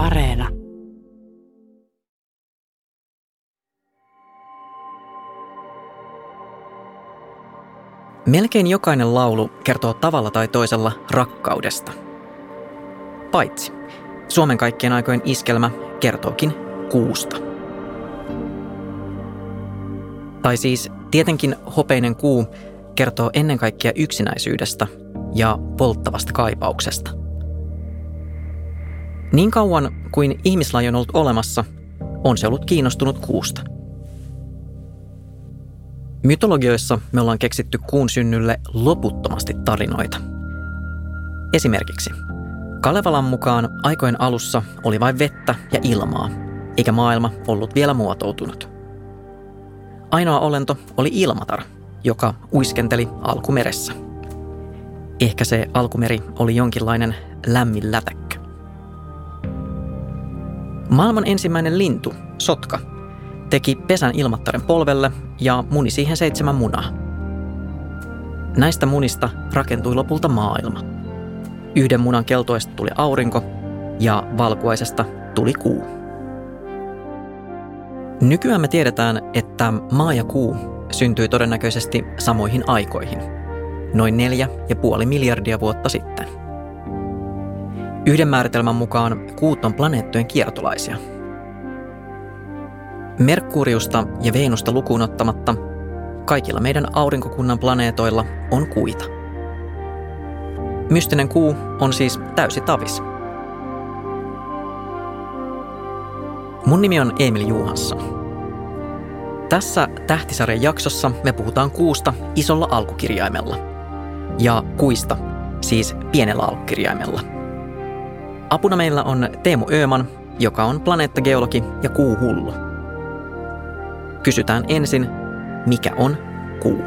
Areena. Melkein jokainen laulu kertoo tavalla tai toisella rakkaudesta. Paitsi Suomen kaikkien aikojen iskelmä kertookin kuusta. Tai siis tietenkin hopeinen kuu kertoo ennen kaikkea yksinäisyydestä ja polttavasta kaipauksesta. Niin kauan kuin ihmislaji on ollut olemassa, on se ollut kiinnostunut kuusta. Mytologioissa me ollaan keksitty kuun synnylle loputtomasti tarinoita. Esimerkiksi Kalevalan mukaan aikojen alussa oli vain vettä ja ilmaa, eikä maailma ollut vielä muotoutunut. Ainoa olento oli ilmatar, joka uiskenteli alkumeressä. Ehkä se alkumeri oli jonkinlainen lämmin lätäkkö. Maailman ensimmäinen lintu, sotka, teki pesän ilmattaren polvelle ja muni siihen seitsemän munaa. Näistä munista rakentui lopulta maailma. Yhden munan keltoista tuli aurinko ja valkuaisesta tuli kuu. Nykyään me tiedetään, että maa ja kuu syntyi todennäköisesti samoihin aikoihin, noin neljä ja puoli miljardia vuotta sitten. Yhden määritelmän mukaan kuut on planeettojen kiertolaisia. Merkuriusta ja Veenusta lukuun ottamatta kaikilla meidän aurinkokunnan planeetoilla on kuita. Mystinen kuu on siis täysi tavis. Mun nimi on Emil Juhansson. Tässä tähtisarjan jaksossa me puhutaan kuusta isolla alkukirjaimella ja kuista, siis pienellä alkukirjaimella. Apuna meillä on Teemu Ööman, joka on planeettageologi ja kuuhullu. Kysytään ensin, mikä on kuu?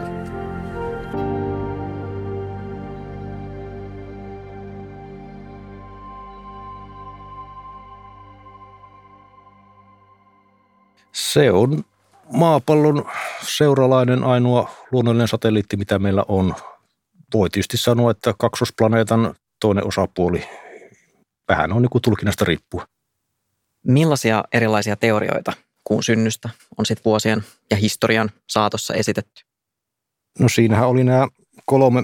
Se on maapallon seuralainen ainoa luonnollinen satelliitti, mitä meillä on. Voi tietysti sanoa, että kaksosplaneetan toinen osapuoli vähän on niin tulkinnasta riippuen. Millaisia erilaisia teorioita kuun synnystä on sitten vuosien ja historian saatossa esitetty? No siinähän oli nämä kolme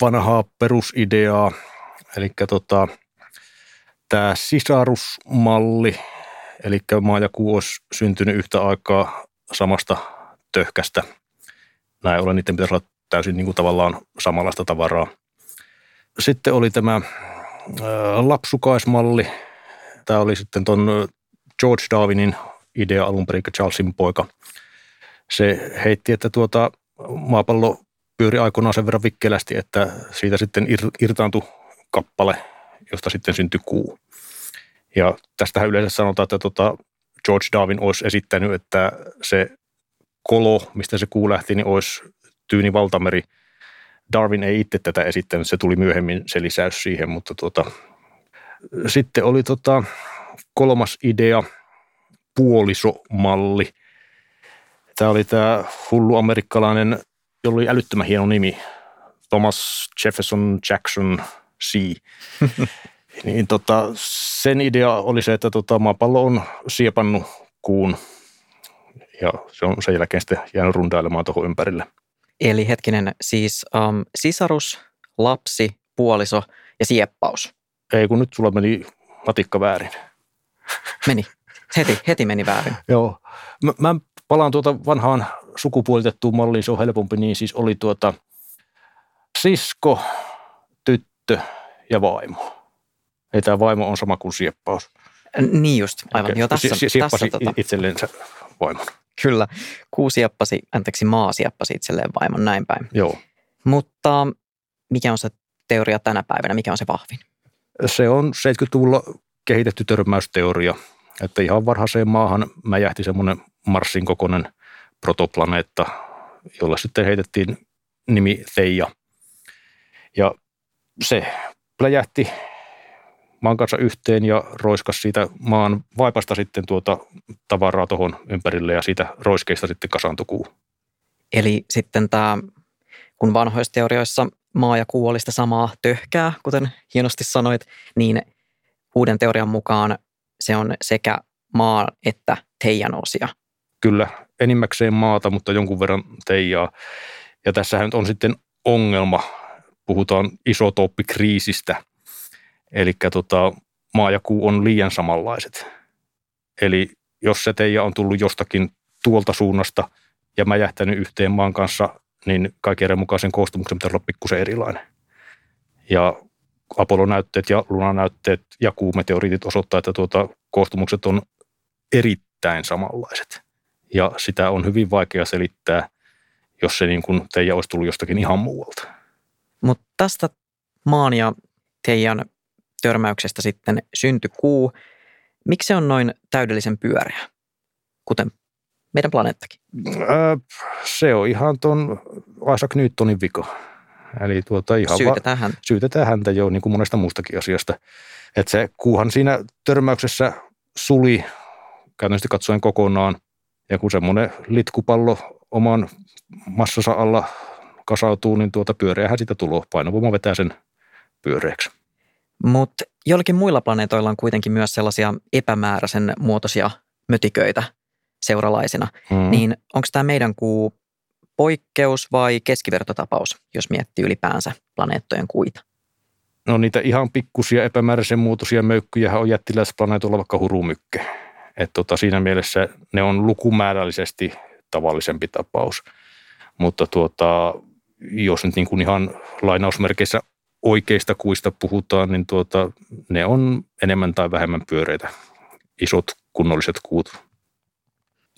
vanhaa perusideaa, eli tota, tämä sisarusmalli, eli maa ja kuu olisi syntynyt yhtä aikaa samasta töhkästä. Näin ollen niiden pitäisi olla täysin niin kuin tavallaan samanlaista tavaraa. Sitten oli tämä lapsukaismalli. Tämä oli sitten tuon George Darwinin idea alun perin, Charlesin poika. Se heitti, että tuota, maapallo pyöri aikoinaan sen verran vikkelästi, että siitä sitten irtaantui kappale, josta sitten syntyi kuu. Ja tästähän yleensä sanotaan, että tuota, George Darwin olisi esittänyt, että se kolo, mistä se kuu lähti, niin olisi Tyyni valtameri. Darwin ei itse tätä esittänyt, se tuli myöhemmin se lisäys siihen, mutta tuota, sitten oli tota, kolmas idea, puolisomalli. Tämä oli tämä hullu amerikkalainen, jolla oli älyttömän hieno nimi, Thomas Jefferson Jackson C. niin tota, sen idea oli se, että tota, maapallo on siepannut kuun ja se on sen jälkeen sitten jäänyt rundailemaan tuohon ympärille. Eli hetkinen, siis um, sisarus, lapsi, puoliso ja sieppaus. Ei, kun nyt sulla meni matikka väärin. Meni. Heti, heti meni väärin. Joo. Mä, mä palaan tuota vanhaan sukupuolitettuun malliin, se on helpompi, niin siis oli tuota sisko, tyttö ja vaimo. Ei tämä vaimo on sama kuin sieppaus. Niin just, aivan. Okay. Joo, tässä, si- tässä, tota... vaimon. Kyllä, kuu sieppasi, anteeksi maa sieppasi itselleen vaimon, näin päin. Joo. Mutta mikä on se teoria tänä päivänä, mikä on se vahvin? Se on 70-luvulla kehitetty törmäysteoria, että ihan varhaiseen maahan mäjähti semmoinen Marsin kokoinen protoplaneetta, jolla sitten heitettiin nimi Theia. Ja se pläjähti maan kanssa yhteen ja roiskas siitä maan vaipasta sitten tuota tavaraa tuohon ympärille ja siitä roiskeista sitten kasaantui kuu. Eli sitten tämä, kun vanhoissa teorioissa maa ja kuu oli sitä samaa töhkää, kuten hienosti sanoit, niin uuden teorian mukaan se on sekä maa että teijan osia. Kyllä, enimmäkseen maata, mutta jonkun verran teijaa. Ja tässähän on sitten ongelma, puhutaan isotooppikriisistä, eli tota, maa ja kuu on liian samanlaiset. Eli jos se teija on tullut jostakin tuolta suunnasta ja mäjähtänyt yhteen maan kanssa, niin kaiken mukaisen koostumuksen pitäisi olla pikkusen erilainen. Ja Apollo-näytteet ja Luna-näytteet ja kuumeteoriitit osoittaa, että tuota, koostumukset on erittäin samanlaiset. Ja sitä on hyvin vaikea selittää, jos se niin kuin teija olisi tullut jostakin ihan muualta. Mutta tästä maan ja teijan törmäyksestä sitten syntyi kuu. Miksi se on noin täydellisen pyöreä, kuten meidän planeettakin? Ää, se on ihan tuon Isaac Newtonin vika. Eli tuota ihan syytetään, häntä. syytetään häntä jo niin kuin monesta muustakin asiasta. Että se kuuhan siinä törmäyksessä suli käytännössä katsoen kokonaan. Ja kun semmoinen litkupallo oman massansa alla kasautuu, niin tuota pyöreähän sitä tulo. Painovoima vetää sen pyöreäksi. Mutta joillakin muilla planeetoilla on kuitenkin myös sellaisia epämääräisen muotoisia mötiköitä seuralaisina. Mm. Niin onko tämä meidän kuu poikkeus vai keskivertotapaus, jos miettii ylipäänsä planeettojen kuita? No niitä ihan pikkusia epämääräisen muotoisia möykkyjä on jättiläisplaneetolla vaikka hurumykke. Et tota, siinä mielessä ne on lukumäärällisesti tavallisempi tapaus. Mutta tuota, jos nyt niin kuin ihan lainausmerkeissä oikeista kuista puhutaan, niin tuota, ne on enemmän tai vähemmän pyöreitä, isot kunnolliset kuut.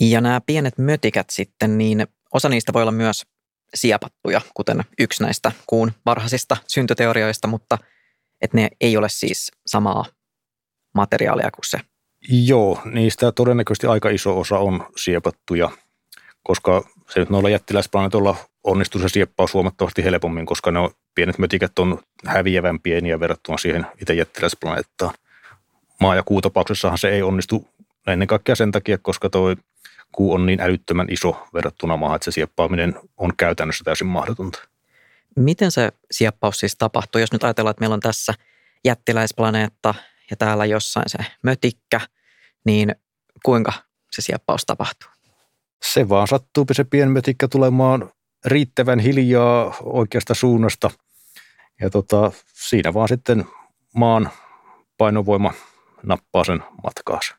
Ja nämä pienet mötikät sitten, niin osa niistä voi olla myös siapattuja, kuten yksi näistä kuun varhaisista syntyteorioista, mutta että ne ei ole siis samaa materiaalia kuin se. Joo, niistä todennäköisesti aika iso osa on siepattuja, koska se nyt noilla jättiläisplaneetoilla onnistuu se sieppaus huomattavasti helpommin, koska ne on, pienet mötikät on häviävän pieniä verrattuna siihen itse jättiläisplaneettaan. Maa- ja kuutapauksessahan se ei onnistu ennen kaikkea sen takia, koska tuo kuu on niin älyttömän iso verrattuna maahan, että se sieppaaminen on käytännössä täysin mahdotonta. Miten se sieppaus siis tapahtuu? Jos nyt ajatellaan, että meillä on tässä jättiläisplaneetta ja täällä jossain se mötikkä, niin kuinka se sieppaus tapahtuu? Se vaan sattuu se pienmötikkä tulemaan riittävän hiljaa oikeasta suunnasta. Ja tota, siinä vaan sitten maan painovoima nappaa sen matkaansa.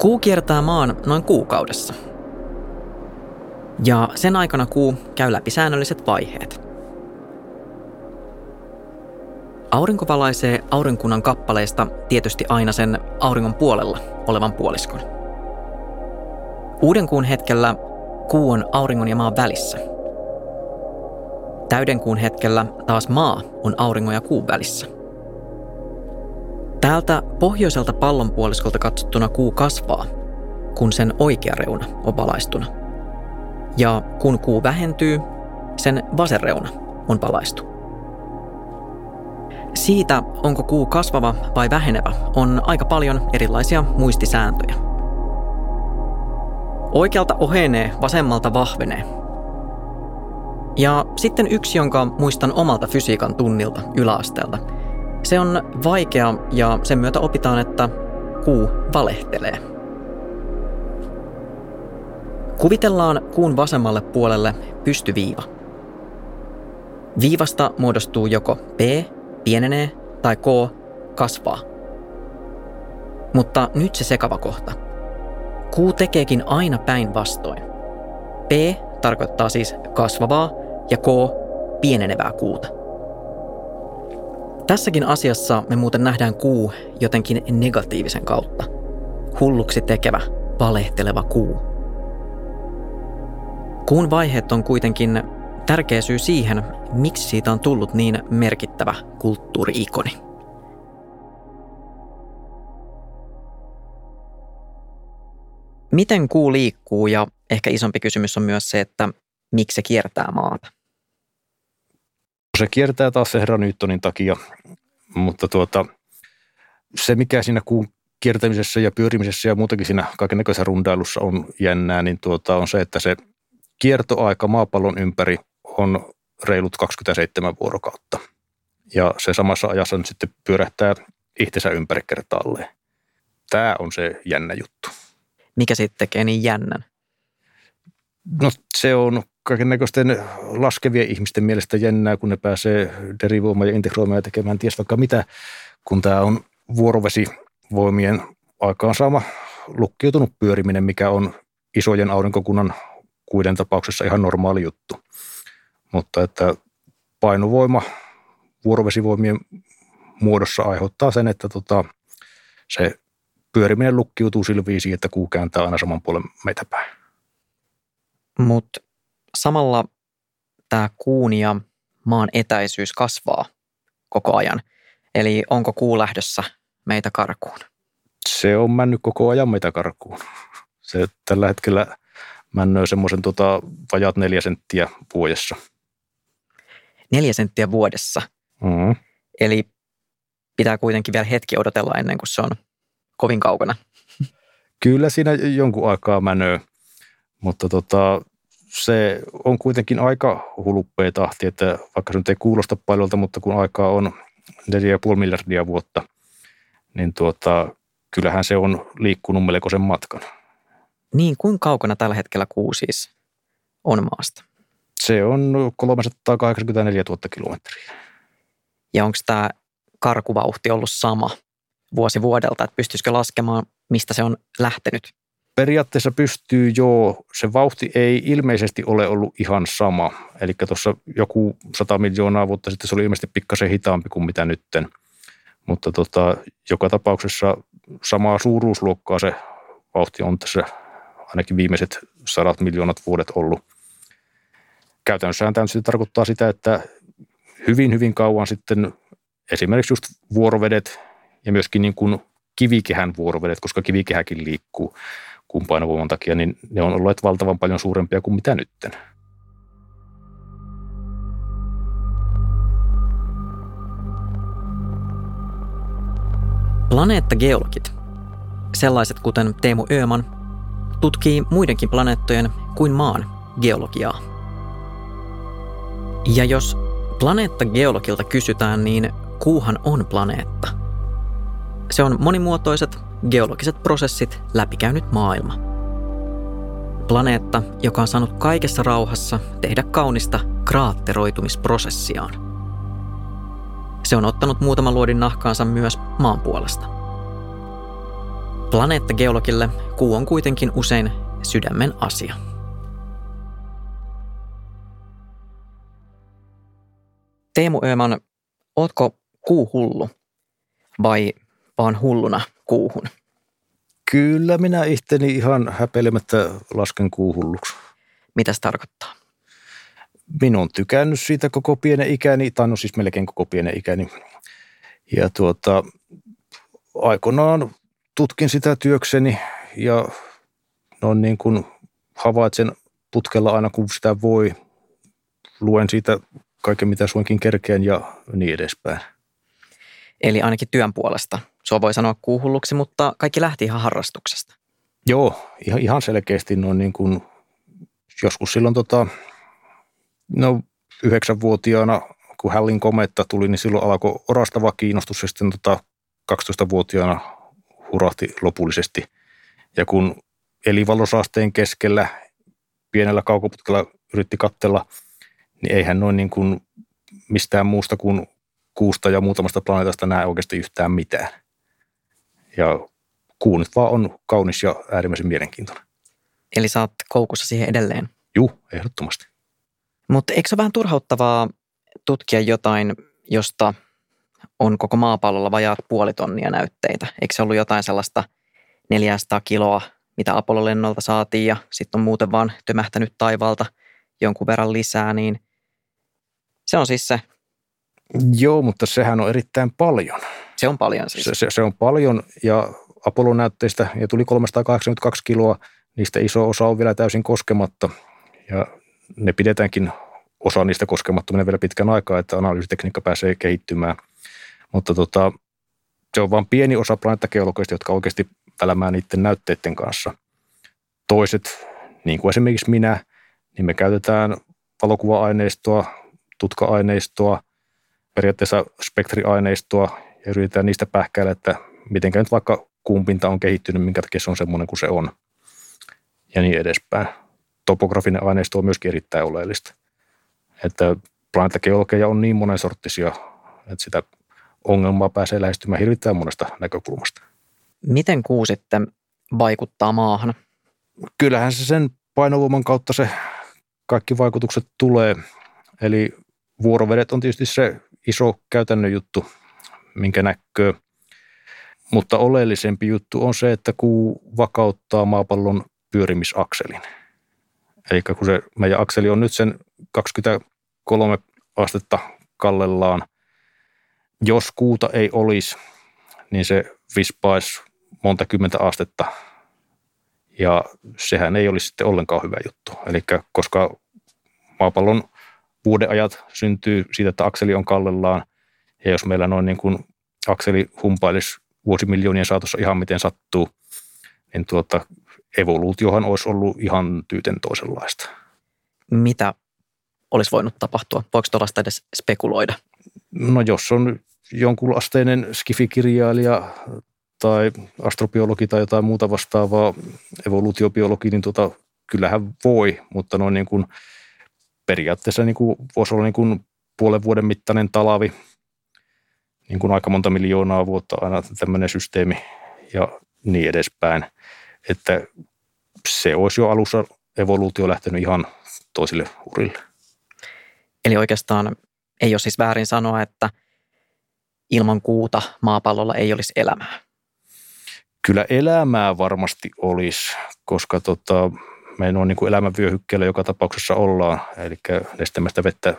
Kuu kiertää maan noin kuukaudessa. Ja sen aikana kuu käy läpi säännölliset vaiheet. Aurinko valaisee aurinkunnan kappaleista tietysti aina sen auringon puolella olevan puoliskon. Uuden kuun hetkellä kuu on auringon ja maan välissä. Täyden kuun hetkellä taas maa on auringon ja kuun välissä. Täältä pohjoiselta pallonpuoliskolta katsottuna kuu kasvaa, kun sen oikea reuna on valaistuna. Ja kun kuu vähentyy, sen vasen reuna on valaistu. Siitä, onko kuu kasvava vai vähenevä, on aika paljon erilaisia muistisääntöjä. Oikealta ohenee, vasemmalta vahvenee. Ja sitten yksi, jonka muistan omalta fysiikan tunnilta yläasteelta. Se on vaikea ja sen myötä opitaan, että kuu valehtelee. Kuvitellaan kuun vasemmalle puolelle pystyviiva. Viivasta muodostuu joko P pienenee tai K kasvaa. Mutta nyt se sekava kohta. Q tekeekin aina päinvastoin. P tarkoittaa siis kasvavaa ja K pienenevää kuuta. Tässäkin asiassa me muuten nähdään kuu jotenkin negatiivisen kautta. Hulluksi tekevä, valehteleva kuu. Kuun vaiheet on kuitenkin tärkeä syy siihen, miksi siitä on tullut niin merkittävä kulttuuriikoni. Miten kuu liikkuu ja ehkä isompi kysymys on myös se, että miksi se kiertää maata? Se kiertää taas se Newtonin takia, mutta tuota, se mikä siinä kuun kiertämisessä ja pyörimisessä ja muutenkin siinä kaikenlaisessa rundailussa on jännää, niin tuota, on se, että se kiertoaika maapallon ympäri on reilut 27 vuorokautta. ja se samassa ajassa nyt sitten pyörähtää itsensä ympäri kertaalleen. Tämä on se jännä juttu. Mikä sitten tekee niin jännän? No se on kaiken näköisten laskevien ihmisten mielestä jännää, kun ne pääsee derivoimaan ja integroimaan ja tekemään ties vaikka mitä, kun tämä on vuorovesivoimien aikaansaama lukkiutunut pyöriminen, mikä on isojen aurinkokunnan kuiden tapauksessa ihan normaali juttu. Mutta että painovoima vuorovesivoimien muodossa aiheuttaa sen, että tota, se pyöriminen lukkiutuu sillä viisi, että kuu kääntää aina saman puolen meitä päin. Mutta samalla tämä kuun ja maan etäisyys kasvaa koko ajan. Eli onko kuu lähdössä meitä karkuun? Se on mennyt koko ajan meitä karkuun. Se tällä hetkellä männöö semmoisen tota, vajat neljä senttiä vuodessa. Neljä senttiä vuodessa? Mm-hmm. Eli pitää kuitenkin vielä hetki odotella ennen kuin se on kovin kaukana. Kyllä siinä jonkun aikaa menee, mutta tota, se on kuitenkin aika huluppea tahti, että vaikka se nyt ei kuulosta paljolta, mutta kun aikaa on 4,5 miljardia vuotta, niin tuota, kyllähän se on liikkunut melkoisen matkan. Niin, kuin kaukana tällä hetkellä kuu siis on maasta? Se on 384 000 kilometriä. Ja onko tämä karkuvauhti ollut sama vuosi vuodelta, että pystyisikö laskemaan, mistä se on lähtenyt? Periaatteessa pystyy jo, se vauhti ei ilmeisesti ole ollut ihan sama. Eli tuossa joku 100 miljoonaa vuotta sitten se oli ilmeisesti pikkasen hitaampi kuin mitä nytten. Mutta tota, joka tapauksessa samaa suuruusluokkaa se vauhti on tässä ainakin viimeiset sadat miljoonat vuodet ollut. Käytännössähän tämä sitten tarkoittaa sitä, että hyvin hyvin kauan sitten esimerkiksi just vuorovedet ja myöskin niin kuin kivikehän vuorovedet, koska kivikehäkin liikkuu kuun painovoiman takia, niin ne on olleet valtavan paljon suurempia kuin mitä nytten. Planeettageologit, sellaiset kuten Teemu Ööman, tutkii muidenkin planeettojen kuin maan geologiaa. Ja jos planeettageologilta kysytään, niin kuuhan on planeetta. Se on monimuotoiset geologiset prosessit läpikäynyt maailma. Planeetta, joka on saanut kaikessa rauhassa tehdä kaunista kraatteroitumisprosessiaan. Se on ottanut muutaman luodin nahkaansa myös maan puolesta. Planeettageologille kuu on kuitenkin usein sydämen asia. Teemu Ööman, ootko kuuhullu vai vaan hulluna kuuhun? Kyllä minä itteni ihan häpeilemättä lasken kuuhulluksi. Mitä se tarkoittaa? Minä olen tykännyt siitä koko pienen ikäni, tai no siis melkein koko pienen ikäni. Ja tuota, aikoinaan tutkin sitä työkseni ja no niin kuin havaitsen putkella aina kun sitä voi. Luen siitä kaiken mitä suinkin kerkeen ja niin edespäin. Eli ainakin työn puolesta. Sua voi sanoa kuuhulluksi, mutta kaikki lähti ihan harrastuksesta. Joo, ihan, selkeästi noin niin kuin joskus silloin tota, no yhdeksänvuotiaana, kun Hällin kometta tuli, niin silloin alkoi orastava kiinnostus ja sitten tota 12-vuotiaana hurahti lopullisesti. Ja kun eli valosaasteen keskellä pienellä kaukoputkella yritti kattella, niin eihän noin niin kuin mistään muusta kuin kuusta ja muutamasta planeetasta näe oikeasti yhtään mitään. Ja kuu nyt vaan on kaunis ja äärimmäisen mielenkiintoinen. Eli saat koukussa siihen edelleen? Juu, ehdottomasti. Mutta eikö se ole vähän turhauttavaa tutkia jotain, josta on koko maapallolla vajaat puoli tonnia näytteitä? Eikö se ollut jotain sellaista 400 kiloa, mitä Apollo-lennolta saatiin ja sitten on muuten vaan tömähtänyt taivaalta jonkun verran lisää, niin se on siis se Joo, mutta sehän on erittäin paljon. Se on paljon siis. Se, se, se on paljon ja Apollo-näytteistä ja tuli 382 kiloa, niistä iso osa on vielä täysin koskematta ja ne pidetäänkin osa niistä koskemattomina vielä pitkän aikaa, että analyysitekniikka pääsee kehittymään. Mutta tota, se on vain pieni osa planeettageologeista, jotka oikeasti välämään niiden näytteiden kanssa. Toiset, niin kuin esimerkiksi minä, niin me käytetään valokuva-aineistoa, tutka-aineistoa, periaatteessa spektriaineistoa ja yritetään niistä pähkäillä, että miten nyt vaikka kumpinta on kehittynyt, minkä takia se on semmoinen kuin se on ja niin edespäin. Topografinen aineisto on myöskin erittäin oleellista. Että planeettageologeja on niin monensorttisia, että sitä ongelmaa pääsee lähestymään hirvittävän monesta näkökulmasta. Miten kuu sitten vaikuttaa maahan? Kyllähän se sen painovoiman kautta se kaikki vaikutukset tulee. Eli vuorovedet on tietysti se iso käytännön juttu, minkä näkyy. Mutta oleellisempi juttu on se, että kuu vakauttaa maapallon pyörimisakselin. Eli kun se meidän akseli on nyt sen 23 astetta kallellaan, jos kuuta ei olisi, niin se vispaisi monta kymmentä astetta ja sehän ei olisi sitten ollenkaan hyvä juttu. Eli koska maapallon vuodeajat syntyy siitä, että akseli on kallellaan ja jos meillä noin niin kuin akseli humpailisi vuosimiljoonien saatossa ihan miten sattuu, niin tuota, evoluutiohan olisi ollut ihan tyyten toisenlaista. Mitä olisi voinut tapahtua? Voiko tuollaista edes spekuloida? No jos on jonkun asteinen skifikirjailija tai astrobiologi tai jotain muuta vastaavaa evoluutiobiologi, niin tuota, kyllähän voi, mutta noin niin kuin periaatteessa niin kuin voisi olla niin kuin puolen vuoden mittainen talavi, niin kuin aika monta miljoonaa vuotta aina tämmöinen systeemi ja niin edespäin. Että se olisi jo alussa evoluutio lähtenyt ihan toisille urille. Eli oikeastaan ei ole siis väärin sanoa, että ilman kuuta maapallolla ei olisi elämää. Kyllä elämää varmasti olisi, koska tota, me on niin kuin elämänvyöhykkeellä joka tapauksessa ollaan. Eli nestemästä vettä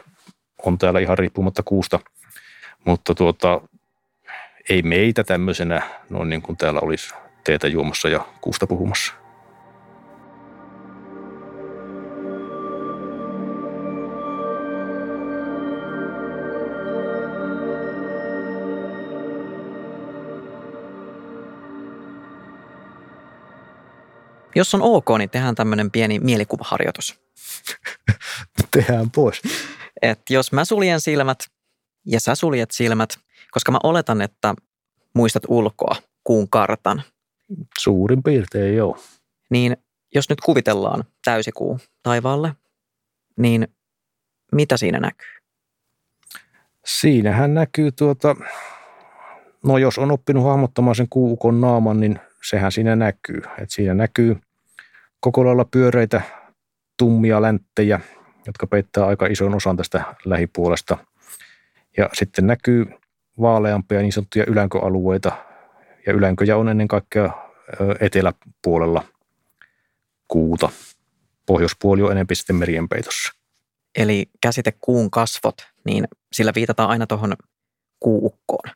on täällä ihan riippumatta kuusta. Mutta tuota, ei meitä tämmöisenä noin niin kuin täällä olisi teetä juomassa ja kuusta puhumassa. Jos on ok, niin tehdään tämmöinen pieni mielikuvaharjoitus. tehdään pois. Et jos mä suljen silmät ja sä suljet silmät, koska mä oletan, että muistat ulkoa kuun kartan. Suurin piirtein joo. Niin jos nyt kuvitellaan täysikuu taivaalle, niin mitä siinä näkyy? Siinähän näkyy tuota, no jos on oppinut hahmottamaan sen kuukon naaman, niin sehän siinä näkyy. Et siinä näkyy koko lailla pyöreitä tummia länttejä, jotka peittää aika ison osan tästä lähipuolesta. Ja sitten näkyy vaaleampia niin sanottuja ylänköalueita, ja ylänköjä on ennen kaikkea eteläpuolella kuuta. Pohjoispuoli on enemmän sitten merien peitossa. Eli käsite kuun kasvot, niin sillä viitataan aina tuohon kuukkoon.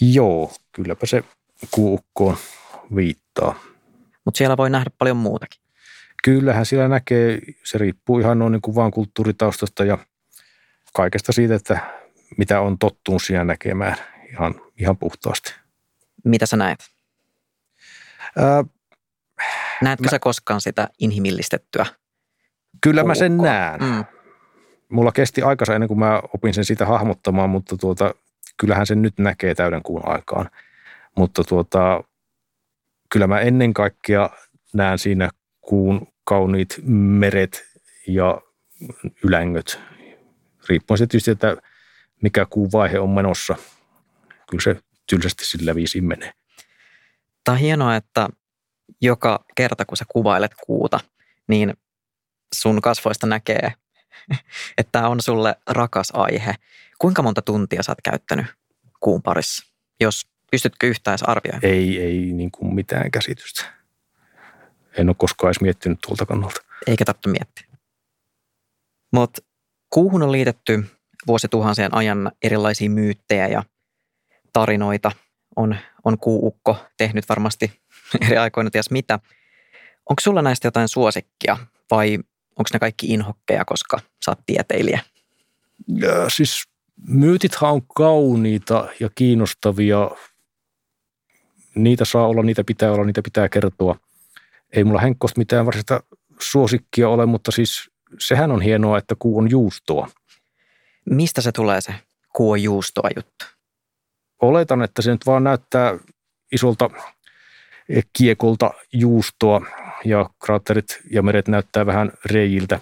Joo, kylläpä se kuukkoon viittaa. Mutta siellä voi nähdä paljon muutakin. Kyllähän siellä näkee, se riippuu ihan noin niin kuin vaan kulttuuritaustasta ja kaikesta siitä, että mitä on tottunut siinä näkemään ihan, ihan puhtaasti. Mitä sä näet? Ää, Näetkö mä, sä koskaan sitä inhimillistettyä? Kyllä mä sen näen. Mm. Mulla kesti aikansa ennen kuin mä opin sen sitä hahmottamaan, mutta tuota, kyllähän sen nyt näkee täyden kuun aikaan. Mutta tuota, kyllä mä ennen kaikkea näen siinä kuun kauniit meret ja ylängöt. Riippuen se tietysti, että mikä kuun vaihe on menossa. Kyllä se tylsästi sillä viisi menee. Tämä on hienoa, että joka kerta kun sä kuvailet kuuta, niin sun kasvoista näkee, että tämä on sulle rakas aihe. Kuinka monta tuntia sä oot käyttänyt kuun parissa, jos pystytkö yhtään edes arvioimaan? Ei, ei niin kuin mitään käsitystä. En ole koskaan edes miettinyt tuolta kannalta. Eikä tarvitse miettiä. Mutta kuuhun on liitetty vuosituhansien ajan erilaisia myyttejä ja tarinoita. On, on kuuukko tehnyt varmasti eri aikoina ties mitä. Onko sulla näistä jotain suosikkia vai onko ne kaikki inhokkeja, koska sä oot tieteilijä? Ja, siis myytithän on kauniita ja kiinnostavia. Niitä saa olla, niitä pitää olla, niitä pitää kertoa. Ei mulla henkkosta mitään varsinaista suosikkia ole, mutta siis sehän on hienoa, että kuu on juustoa. Mistä se tulee se kuojuustoa juttu? Oletan, että se nyt vaan näyttää isolta kiekolta juustoa ja kraatterit ja meret näyttää vähän reijiltä.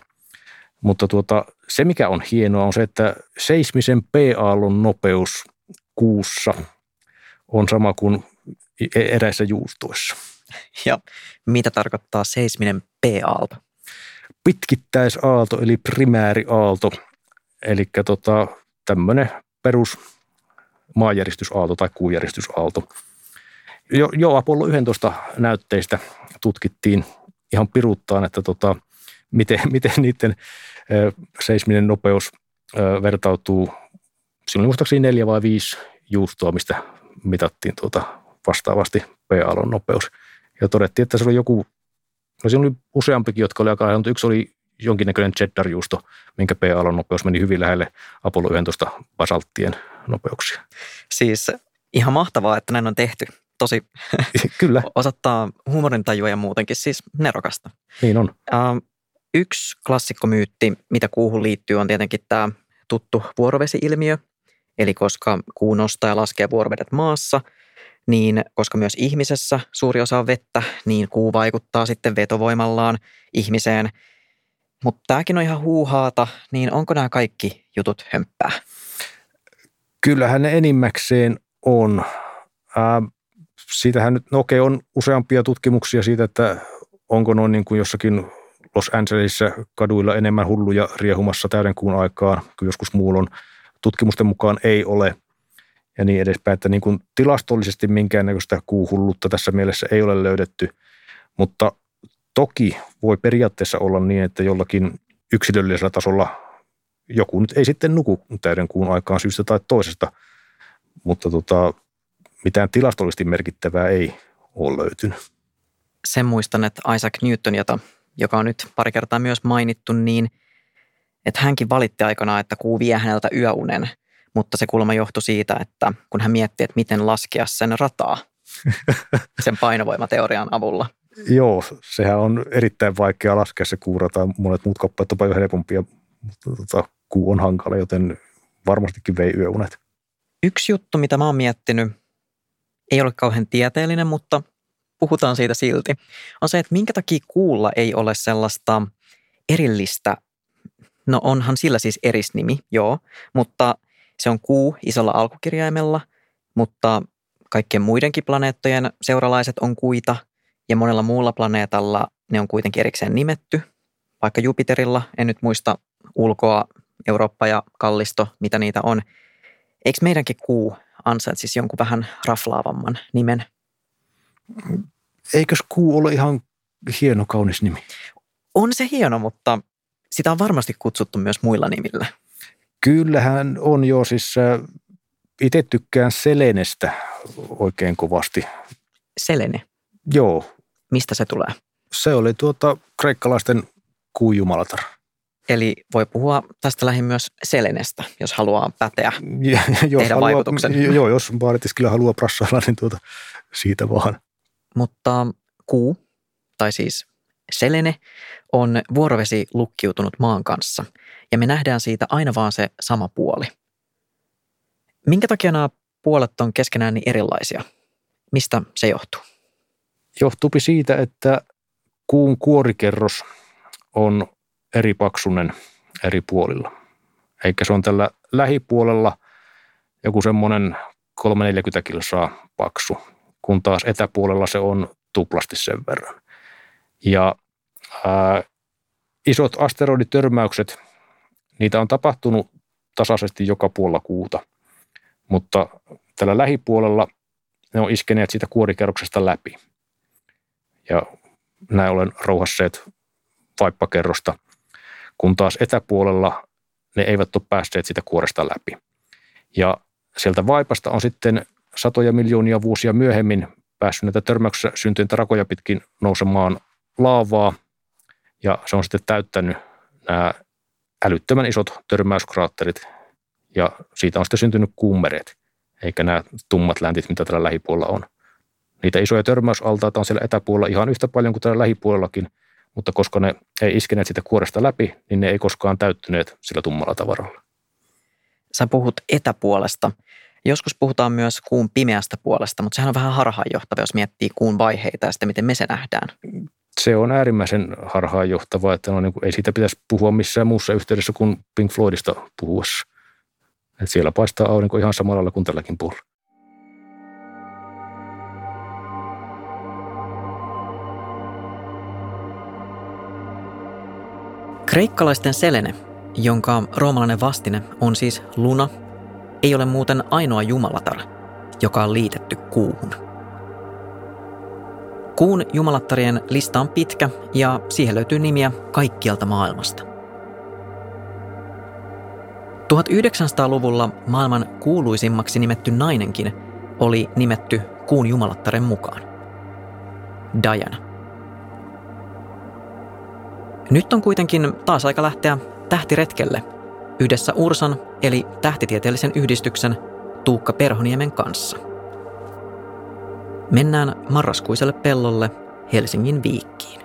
Mutta tuota, se, mikä on hienoa, on se, että seismisen P-aallon nopeus kuussa on sama kuin eräissä juustoissa. Ja mitä tarkoittaa seisminen P-aalto? Pitkittäisaalto eli primääriaalto, eli tota, tämmöinen perus maanjäristysaalto tai kuujäristysaalto. Jo, jo Apollo 11 näytteistä tutkittiin ihan piruttaan, että tota, miten, miten niiden seisminen nopeus vertautuu. Oli muistaakseni neljä vai viisi juustoa, mistä mitattiin tuota vastaavasti P-aallon nopeus. Ja todettiin, että se oli joku, no siinä oli useampikin, jotka oli aika lähellä, mutta yksi oli jonkinnäköinen cheddar-juusto, minkä P-aallon nopeus meni hyvin lähelle Apollo 11 basalttien nopeuksia. Siis ihan mahtavaa, että näin on tehty. Tosi Kyllä. osoittaa huumorintajua ja muutenkin siis nerokasta. Niin on. Uh, yksi klassikkomyytti, mitä kuuhun liittyy, on tietenkin tämä tuttu vuorovesi-ilmiö. Eli koska kuu nostaa ja laskee vuorovedet maassa, niin koska myös ihmisessä suuri osa on vettä, niin kuu vaikuttaa sitten vetovoimallaan ihmiseen. Mutta tämäkin on ihan huuhaata, niin onko nämä kaikki jutut hömppää? Kyllähän ne enimmäkseen on. Ää, siitähän nyt, no okei, on useampia tutkimuksia siitä, että onko noin niin kuin jossakin Los Angelesissa kaduilla enemmän hulluja riehumassa täydenkuun aikaan kuin joskus muulla on. Tutkimusten mukaan ei ole ja niin edespäin, että niin kuin tilastollisesti minkäännäköistä kuuhullutta tässä mielessä ei ole löydetty, mutta toki voi periaatteessa olla niin, että jollakin yksilöllisellä tasolla joku nyt ei sitten nuku täyden kuun aikaan syystä tai toisesta, mutta tota, mitään tilastollisesti merkittävää ei ole löytynyt. Sen muistan, että Isaac Newton, jota joka on nyt pari kertaa myös mainittu, niin että hänkin valitti aikanaan, että kuu vie häneltä yöunen, mutta se kulma johtui siitä, että kun hän mietti, että miten laskea sen rataa sen painovoimateorian avulla. Joo, sehän on erittäin vaikea laskea se kuurata. Monet muut kappaleet on paljon helpompia, mutta tota, kuu on hankala, joten varmastikin vei yöunet. Yksi juttu, mitä mä oon miettinyt, ei ole kauhean tieteellinen, mutta puhutaan siitä silti, on se, että minkä takia kuulla ei ole sellaista erillistä, no onhan sillä siis erisnimi, joo, mutta se on kuu isolla alkukirjaimella, mutta kaikkien muidenkin planeettojen seuralaiset on kuita ja monella muulla planeetalla ne on kuitenkin erikseen nimetty, vaikka Jupiterilla, en nyt muista ulkoa, Eurooppa ja kallisto, mitä niitä on. Eikö meidänkin kuu ansaitsisi jonkun vähän raflaavamman nimen? Eikös kuu ole ihan hieno, kaunis nimi? On se hieno, mutta sitä on varmasti kutsuttu myös muilla nimillä. Kyllähän on jo, siis äh, itse tykkään Selenestä oikein kovasti. Selene? Joo. Mistä se tulee? Se oli tuota kreikkalaisten kuujumalatar. Eli voi puhua tästä lähin myös Selenestä, jos haluaa päteä, ja, jos tehdä haluaa, vaikutuksen. Joo, jos kyllä haluaa prassailla, niin tuota, siitä vaan. Mutta kuu, tai siis Selene, on vuorovesi lukkiutunut maan kanssa, ja me nähdään siitä aina vaan se sama puoli. Minkä takia nämä puolet on keskenään niin erilaisia? Mistä se johtuu? Johtuupi siitä, että kuun kuorikerros on eri paksunen eri puolilla. Eikä se on tällä lähipuolella joku semmoinen 340 kilsaa paksu kun taas etäpuolella se on tuplasti sen verran. Ja ää, isot asteroiditörmäykset, niitä on tapahtunut tasaisesti joka puolella kuuta, mutta tällä lähipuolella ne on iskeneet siitä kuorikerroksesta läpi. Ja näin olen rouhasseet vaippakerrosta, kun taas etäpuolella ne eivät ole päässeet sitä kuoresta läpi. Ja sieltä vaipasta on sitten satoja miljoonia vuosia myöhemmin päässyt näitä törmäyksessä syntyneitä rakoja pitkin nousemaan laavaa ja se on sitten täyttänyt nämä älyttömän isot törmäyskraatterit ja siitä on sitten syntynyt kuummereet, eikä nämä tummat läntit, mitä tällä lähipuolella on. Niitä isoja törmäysaltaita on siellä etäpuolella ihan yhtä paljon kuin tällä lähipuolellakin, mutta koska ne ei iskeneet sitä kuoresta läpi, niin ne ei koskaan täyttyneet sillä tummalla tavaralla. sä puhut etäpuolesta. Joskus puhutaan myös kuun pimeästä puolesta, mutta sehän on vähän harhaanjohtava, jos miettii kuun vaiheita ja sitä, miten me se nähdään. Se on äärimmäisen harhaanjohtava, että no, niin kuin, ei siitä pitäisi puhua missään muussa yhteydessä kuin Pink Floydista puhuessa. Et siellä paistaa aurinko ihan samalla kuin tälläkin puolella. Kreikkalaisten Selene, jonka roomalainen vastine on siis Luna, ei ole muuten ainoa jumalatar, joka on liitetty kuuhun. Kuun jumalattarien lista on pitkä ja siihen löytyy nimiä kaikkialta maailmasta. 1900-luvulla maailman kuuluisimmaksi nimetty nainenkin oli nimetty kuun jumalattaren mukaan. Diana. Nyt on kuitenkin taas aika lähteä tähtiretkelle yhdessä Ursan eli tähtitieteellisen yhdistyksen Tuukka Perhoniemen kanssa. Mennään marraskuiselle pellolle Helsingin viikkiin.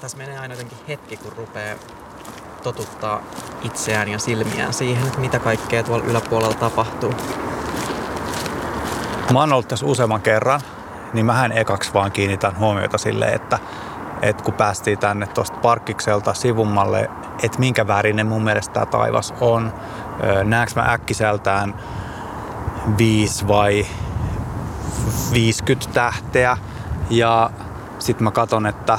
Tässä menee aina jotenkin hetki, kun rupeaa totuttaa itseään ja silmiään siihen, että mitä kaikkea tuolla yläpuolella tapahtuu. Mä oon ollut tässä useamman kerran niin mähän ekaksi vaan kiinnitän huomiota sille, että, että kun päästiin tänne tuosta parkkikselta sivummalle, että minkä värinen mun mielestä tämä taivas on. Näekö mä äkkiseltään 5 vai 50 tähteä ja sitten mä katson, että,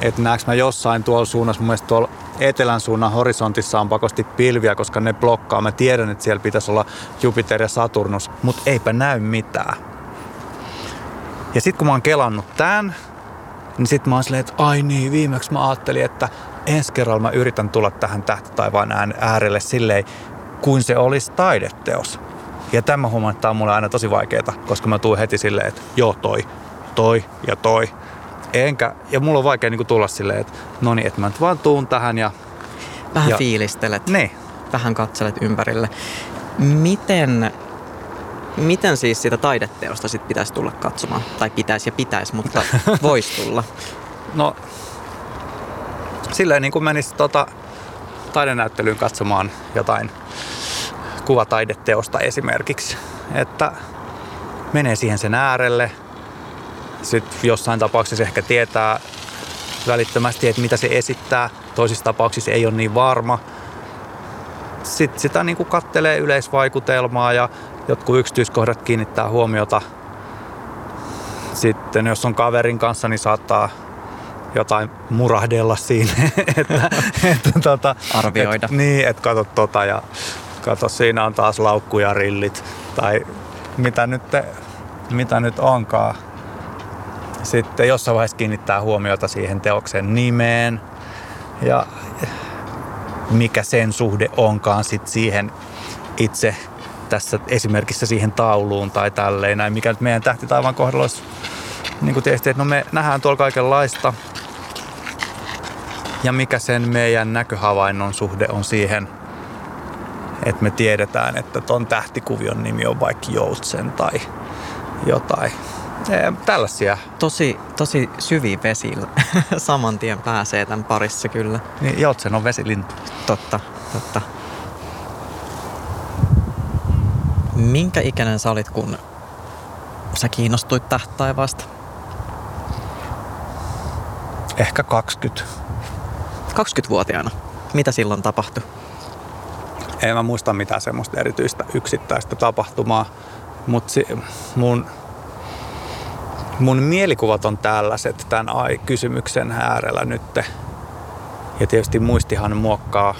että näekö mä jossain tuolla suunnassa, mun mielestä tuolla etelän suunnan horisontissa on pakosti pilviä, koska ne blokkaa. Mä tiedän, että siellä pitäisi olla Jupiter ja Saturnus, mutta eipä näy mitään. Ja sitten kun mä oon kelannut tämän, niin sitten mä oon silleen, että ai niin, viimeksi mä ajattelin, että ensi kerralla mä yritän tulla tähän tähtitaivaan äärelle silleen, kuin se olisi taideteos. Ja tämä huomaan, että tämä on mulle aina tosi vaikeaa, koska mä tuun heti silleen, että joo toi, toi ja toi. Enkä, ja mulla on vaikea niin tulla silleen, että no niin, että mä nyt vaan tuun tähän ja... Vähän ja, fiilistelet. Niin. Vähän katselet ympärille. Miten Miten siis sitä taideteosta sit pitäisi tulla katsomaan? Tai pitäisi ja pitäisi, mutta voisi tulla. No, silleen niin kuin menisi tota, taidenäyttelyyn katsomaan jotain kuvataideteosta esimerkiksi. Että menee siihen sen äärelle. Sitten jossain tapauksessa ehkä tietää välittömästi, että mitä se esittää. Toisissa tapauksissa ei ole niin varma. Sitten sitä niin kuin kattelee yleisvaikutelmaa ja jotkut yksityiskohdat kiinnittää huomiota. Sitten jos on kaverin kanssa, niin saattaa jotain murahdella siinä. että, että, tota, Arvioida. Et, niin, että kato tota ja kato siinä on taas laukku ja rillit. Tai mitä nyt, mitä nyt onkaan. Sitten jossain vaiheessa kiinnittää huomiota siihen teoksen nimeen ja mikä sen suhde onkaan sit siihen itse tässä esimerkissä siihen tauluun tai tälleen näin, mikä nyt meidän tähtitaivaan kohdalla olisi niin kuin tietysti, että no me nähdään tuolla kaikenlaista ja mikä sen meidän näköhavainnon suhde on siihen, että me tiedetään, että ton tähtikuvion nimi on vaikka Joutsen tai jotain. Tällaisia. Tosi, tosi syviä vesillä. Saman tien pääsee tämän parissa kyllä. Niin, Joutsen on vesilintu. Totta, totta. Minkä ikäinen sä olit, kun sä kiinnostuit tähtaivaasta? Ehkä 20. 20-vuotiaana. Mitä silloin tapahtui? En mä muista mitään semmoista erityistä yksittäistä tapahtumaa, mutta mun, mun mielikuvat on tällaiset tämän ai kysymyksen äärellä nytte. Ja tietysti muistihan muokkaa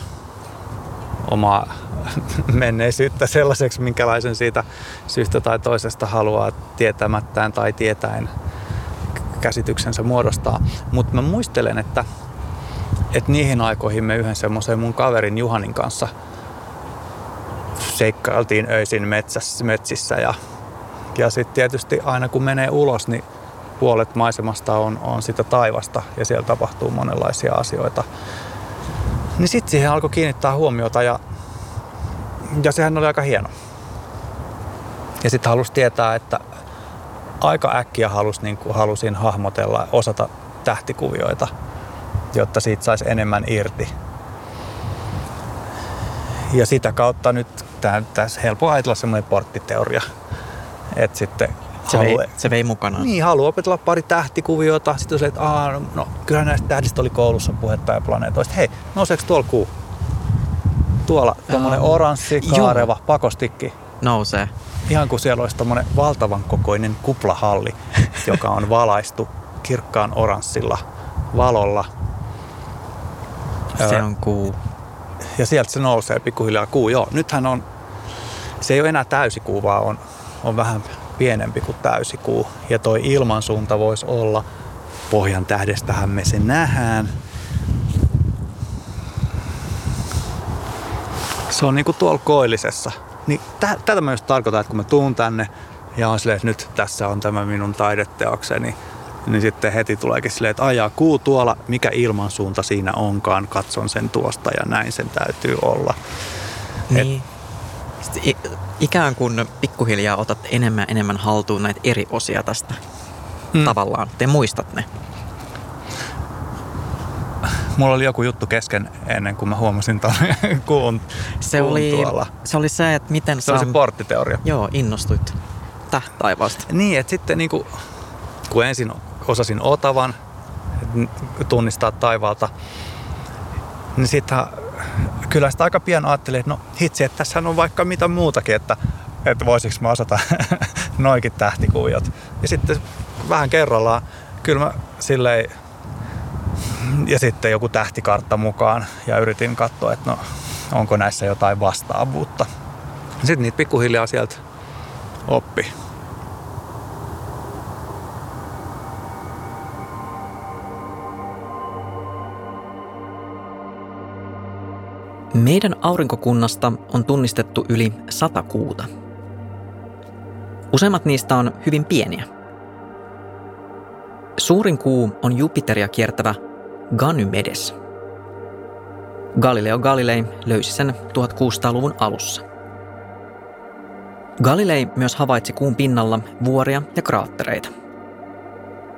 omaa menneisyyttä sellaiseksi, minkälaisen siitä syystä tai toisesta haluaa tietämättään tai tietäen käsityksensä muodostaa. Mutta mä muistelen, että, että niihin aikoihin me yhden semmoisen mun kaverin Juhanin kanssa seikkailtiin öisin metsässä, metsissä ja, ja sitten tietysti aina kun menee ulos, niin puolet maisemasta on, on sitä taivasta ja siellä tapahtuu monenlaisia asioita. Niin sitten siihen alkoi kiinnittää huomiota ja ja sehän oli aika hieno. Ja sitten halusi tietää, että aika äkkiä halus, niin halusin hahmotella, osata tähtikuvioita. Jotta siitä saisi enemmän irti. Ja sitä kautta nyt tässä helppo ajatella semmoinen porttiteoria, että sitten se, vei, se vei mukanaan. Niin, haluaa opetella pari tähtikuviota. Sitten se, että Aa, no, no, kyllä näistä tähdistä oli koulussa puhetta ja planeetoista. Hei, nouseeko tuolla kuu? Tuolla tuommoinen oranssi, kaareva Joo. pakostikki. Nousee. Ihan kuin siellä olisi tuommoinen valtavan kokoinen kuplahalli, joka on valaistu kirkkaan oranssilla valolla. Se on kuu. Ja sieltä se nousee pikkuhiljaa kuu. Joo, nythän on, se ei ole enää täysikuu, vaan on, on vähän pienempi kuin täysikuu. Ja toi ilmansuunta voisi olla, pohjan tähdestähän me se nähdään. Se on niinku tuolla koillisessa. Niin tä, tätä mä just tarkoitan, että kun mä tuun tänne ja on silleen, että nyt tässä on tämä minun taideteokseni, niin sitten heti tuleekin silleen, että ajaa kuu tuolla, mikä ilmansuunta siinä onkaan, katson sen tuosta ja näin sen täytyy olla. Niin. Et, ikään kuin pikkuhiljaa otat enemmän enemmän haltuun näitä eri osia tästä hmm. tavallaan. Te muistat ne. Mulla oli joku juttu kesken ennen kuin mä huomasin tuon kuun, se kuun oli, tuolla. Se oli se, että miten Se sä... oli se porttiteoria. Joo, innostuit tähtaivaasta. Niin, että sitten niin kuin, kun ensin osasin otavan, tunnistaa taivaalta, niin sitten kyllä sitä aika pian ajattelin, että no hitsi, että tässä on vaikka mitä muutakin, että, että voisiko mä osata noikin tähtikuviot. Ja sitten vähän kerrallaan, kyllä mä silleen, ja sitten joku tähtikartta mukaan ja yritin katsoa, että no onko näissä jotain vastaavuutta. Sitten niitä pikkuhiljaa sieltä oppi. Meidän aurinkokunnasta on tunnistettu yli sata kuuta. Useimmat niistä on hyvin pieniä. Suurin kuu on Jupiteria kiertävä Ganymedes. Galileo Galilei löysi sen 1600-luvun alussa. Galilei myös havaitsi kuun pinnalla vuoria ja kraattereita.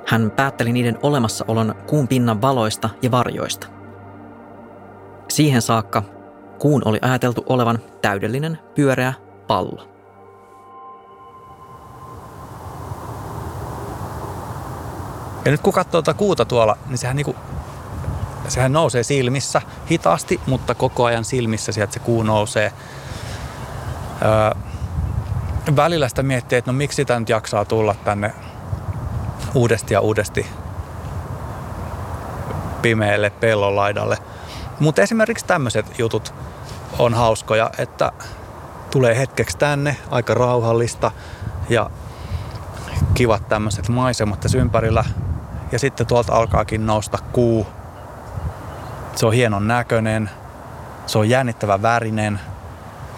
Hän päätteli niiden olemassaolon kuun pinnan valoista ja varjoista. Siihen saakka Kuun oli ajateltu olevan täydellinen pyöreä pallo. Ja nyt kun katsoo tuota kuuta tuolla, niin sehän, niinku, sehän nousee silmissä hitaasti, mutta koko ajan silmissä sieltä se kuu nousee. Öö, välillä sitä miettii, että no miksi sitä nyt jaksaa tulla tänne uudesti ja uudesti pimeälle pellonlaidalle. Mutta esimerkiksi tämmöiset jutut on hauskoja, että tulee hetkeksi tänne, aika rauhallista ja kivat tämmöiset maisemat tässä ympärillä. Ja sitten tuolta alkaakin nousta kuu. Se on hienon näköinen, se on jännittävä värinen.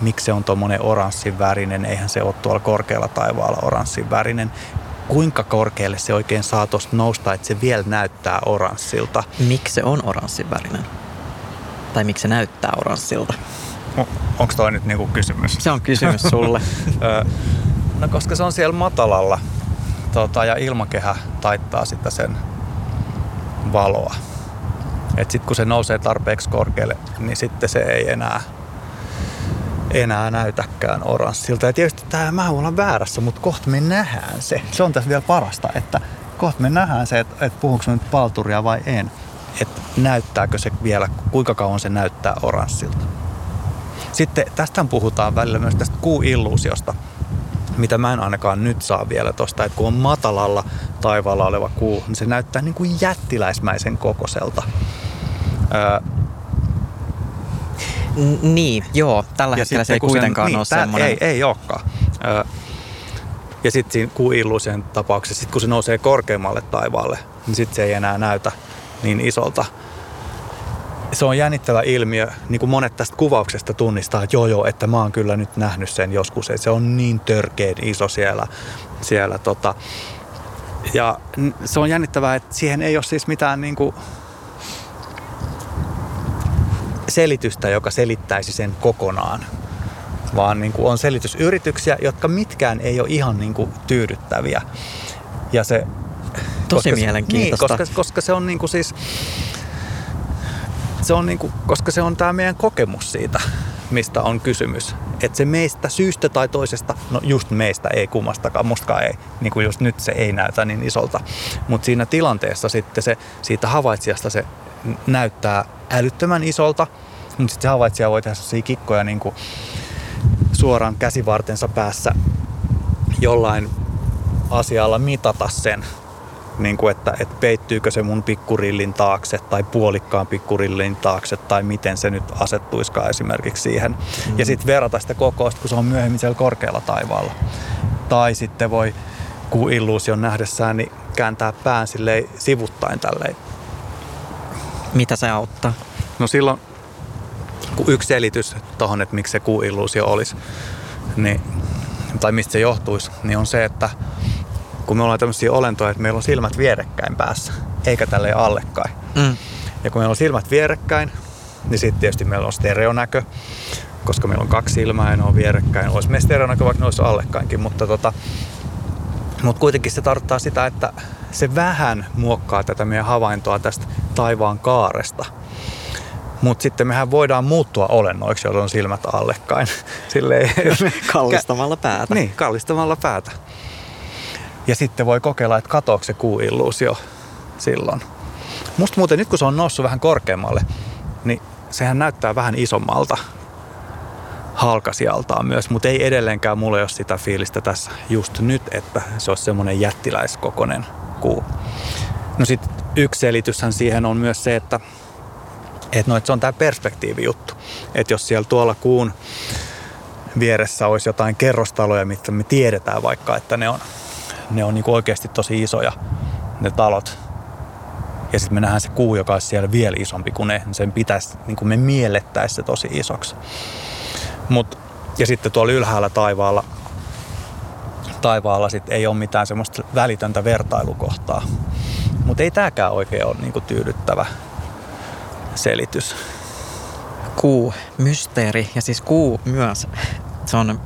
Miksi se on tuommoinen oranssin värinen? Eihän se ole tuolla korkealla taivaalla oranssin värinen. Kuinka korkealle se oikein saa tuosta nousta, että se vielä näyttää oranssilta? Miksi se on oranssin värinen? Tai miksi se näyttää oranssilta? Onko toi nyt niinku kysymys? Se on kysymys sulle. no koska se on siellä matalalla tota, ja ilmakehä taittaa sitä sen valoa. Et sit kun se nousee tarpeeksi korkealle, niin sitten se ei enää, enää näytäkään oranssilta. Ja tietysti tämä mä olla väärässä, mutta kohta me nähdään se. Se on tässä vielä parasta, että kohta me nähdään se, että, että puhunko nyt palturia vai en. Että näyttääkö se vielä, kuinka kauan se näyttää oranssilta. Sitten tästä puhutaan välillä myös tästä kuuilluusiosta, mitä mä en ainakaan nyt saa vielä tosta, että kun on matalalla taivaalla oleva kuu, niin se näyttää niin kuin jättiläismäisen kokoselta. Öö, niin, joo. Tällä ja hetkellä se ei kuitenkaan niin, ole semmoinen. Ei, ei olekaan. Öö, ja sitten siinä kuuilluusion tapauksessa, sit kun se nousee korkeammalle taivaalle, niin sitten se ei enää näytä niin isolta se on jännittävä ilmiö, niin kuin monet tästä kuvauksesta tunnistaa, että joo joo, että mä oon kyllä nyt nähnyt sen joskus, että se on niin törkeen iso siellä, siellä tota. ja se on jännittävää, että siihen ei ole siis mitään niin kuin selitystä, joka selittäisi sen kokonaan, vaan niin kuin on selitysyrityksiä, jotka mitkään ei ole ihan niin kuin tyydyttäviä. Ja se, Tosi koska, mielenkiintoista. Niin, koska, koska se on niin kuin siis se on niinku, koska se on tämä meidän kokemus siitä, mistä on kysymys. Että se meistä syystä tai toisesta, no just meistä ei kummastakaan, mustakaan ei, niin kuin just nyt se ei näytä niin isolta. Mutta siinä tilanteessa sitten se, siitä havaitsijasta se näyttää älyttömän isolta, mutta sitten se havaitsija voi tehdä sellaisia kikkoja niin kuin suoraan käsivartensa päässä jollain asialla mitata sen niin kuin että, että peittyykö se mun pikkurillin taakse tai puolikkaan pikkurillin taakse tai miten se nyt asettuiskaan esimerkiksi siihen. Mm. Ja sitten verrata sitä kokousta, kun se on myöhemmin siellä korkealla taivaalla. Tai sitten voi kuuilluusion nähdessään niin kääntää pään silleen sivuttain tälleen. Mitä se auttaa? No silloin, kun yksi selitys tuohon, että miksi se kuuilluusio olisi, niin, tai mistä se johtuisi, niin on se, että kun me ollaan tämmöisiä olentoja, että meillä on silmät vierekkäin päässä, eikä tälle allekkain. Mm. Ja kun meillä on silmät vierekkäin, niin sitten tietysti meillä on stereonäkö, koska meillä on kaksi silmää ja ne on vierekkäin. Olisi meidän stereonäkö, vaikka ne olisi allekkainkin, mutta tota, mutta kuitenkin se tarkoittaa sitä, että se vähän muokkaa tätä meidän havaintoa tästä taivaan kaaresta. Mutta sitten mehän voidaan muuttua olennoiksi, joilla on silmät allekkain. Silleen, kallistamalla päätä. Niin, kallistamalla päätä. Ja sitten voi kokeilla, että katoako se kuuilluusio silloin. Musta muuten nyt kun se on noussut vähän korkeammalle, niin sehän näyttää vähän isommalta halkasijaltaan myös, mutta ei edelleenkään mulle ole sitä fiilistä tässä just nyt, että se olisi semmoinen jättiläiskokoinen kuu. No sitten yksi selityshän siihen on myös se, että, että, no, että se on tämä perspektiivijuttu. Että jos siellä tuolla kuun vieressä olisi jotain kerrostaloja, mitä me tiedetään vaikka, että ne on ne on niinku oikeasti tosi isoja, ne talot. Ja sitten me nähdään se kuu, joka olisi siellä vielä isompi kuin ne. Sen pitäisi, niin kuin me miellettäisi se tosi isoksi. Mut, ja sitten tuolla ylhäällä taivaalla, taivaalla sit ei ole mitään semmoista välitöntä vertailukohtaa. Mutta ei tämäkään oikein ole niinku tyydyttävä selitys. Kuu, mysteeri ja siis kuu myös. Se on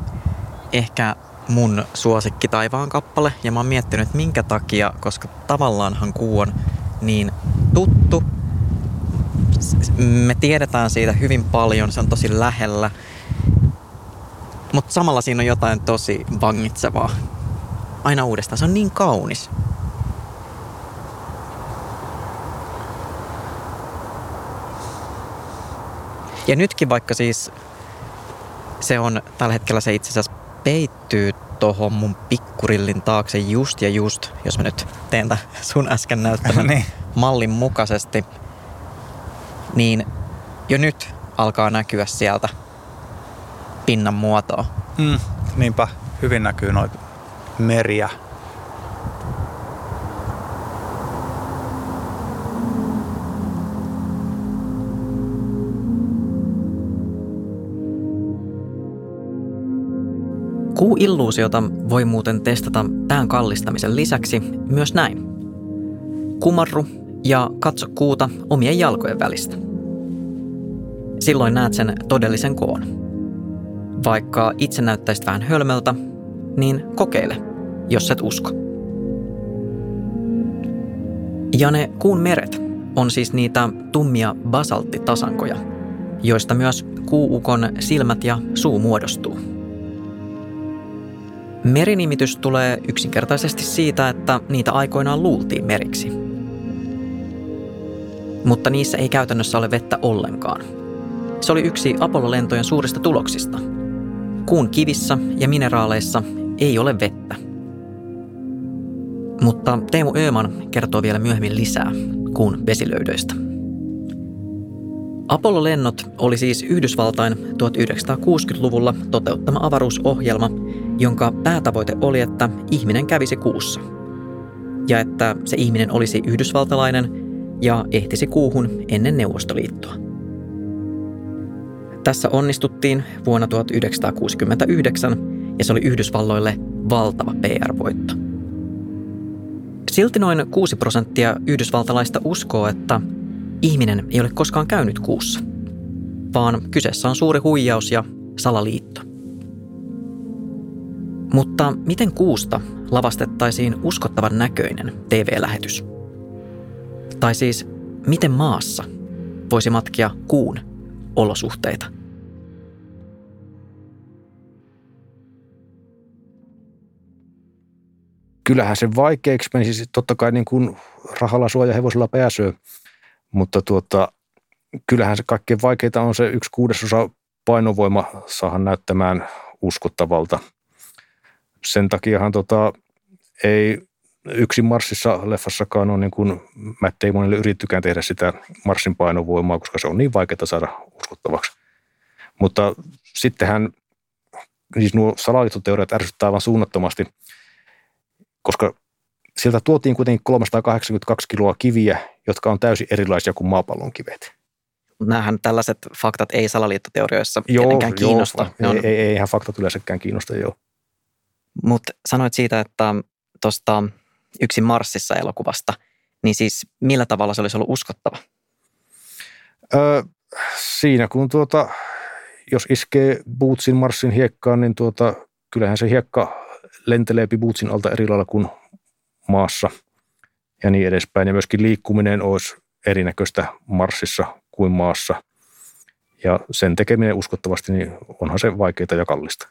ehkä mun suosikki taivaan kappale ja mä oon miettinyt, että minkä takia, koska tavallaanhan kuu on niin tuttu. Me tiedetään siitä hyvin paljon, se on tosi lähellä. Mutta samalla siinä on jotain tosi vangitsevaa. Aina uudestaan. Se on niin kaunis. Ja nytkin vaikka siis se on tällä hetkellä se itse asiassa peittyy tuohon mun pikkurillin taakse just ja just, jos mä nyt teen tämän sun äsken näyttämän niin. mallin mukaisesti, niin jo nyt alkaa näkyä sieltä pinnan muotoa. Mm, niinpä, hyvin näkyy noita meriä Kuuilluusiota voi muuten testata pään kallistamisen lisäksi myös näin. Kumarru ja katso kuuta omien jalkojen välistä. Silloin näet sen todellisen koon. Vaikka itse näyttäisit vähän hölmöltä, niin kokeile, jos et usko. Ja ne kuun meret on siis niitä tummia basalttitasankoja, joista myös kuuukon silmät ja suu muodostuu – Merinimitys tulee yksinkertaisesti siitä, että niitä aikoinaan luultiin meriksi. Mutta niissä ei käytännössä ole vettä ollenkaan. Se oli yksi Apollo-lentojen suurista tuloksista. Kuun kivissä ja mineraaleissa ei ole vettä. Mutta Teemu Öman kertoo vielä myöhemmin lisää kuun vesilöydöistä. Apollo-lennot oli siis Yhdysvaltain 1960-luvulla toteuttama avaruusohjelma, jonka päätavoite oli, että ihminen kävisi kuussa. Ja että se ihminen olisi yhdysvaltalainen ja ehtisi kuuhun ennen Neuvostoliittoa. Tässä onnistuttiin vuonna 1969 ja se oli Yhdysvalloille valtava PR-voitto. Silti noin 6 prosenttia yhdysvaltalaista uskoo, että ihminen ei ole koskaan käynyt kuussa, vaan kyseessä on suuri huijaus ja salaliitto. Mutta miten kuusta lavastettaisiin uskottavan näköinen TV-lähetys? Tai siis, miten maassa voisi matkia kuun olosuhteita. Kyllähän se vaikeaksi menisi totta kai niin kuin rahalla suoja hevosella pääsyä, mutta tuota, kyllähän se kaikkein vaikeinta on se yksi kuudesosa painovoima saada näyttämään uskottavalta. Sen takiahan tota, ei yksin Marsissa leffassakaan on niin kuin Matt Damonille yrittykään tehdä sitä Marsin painovoimaa, koska se on niin vaikeaa saada uskottavaksi. Mutta sittenhän siis nuo salaliittoteoriat ärsyttää aivan suunnattomasti, koska sieltä tuotiin kuitenkin 382 kiloa kiviä, jotka on täysin erilaisia kuin maapallon kivet. Nämähän tällaiset faktat ei salaliittoteorioissa joo, tietenkään kiinnosta. Joo, ei, ei, eihän faktat yleensäkään kiinnosta, joo. Mutta sanoit siitä, että tuosta yksin Marsissa elokuvasta, niin siis millä tavalla se olisi ollut uskottava? Öö, siinä kun tuota, jos iskee Bootsin Marsin hiekkaan, niin tuota, kyllähän se hiekka lentelee Bootsin alta eri lailla kuin maassa ja niin edespäin. Ja myöskin liikkuminen olisi erinäköistä Marsissa kuin maassa. Ja sen tekeminen uskottavasti, niin onhan se vaikeaa ja kallista.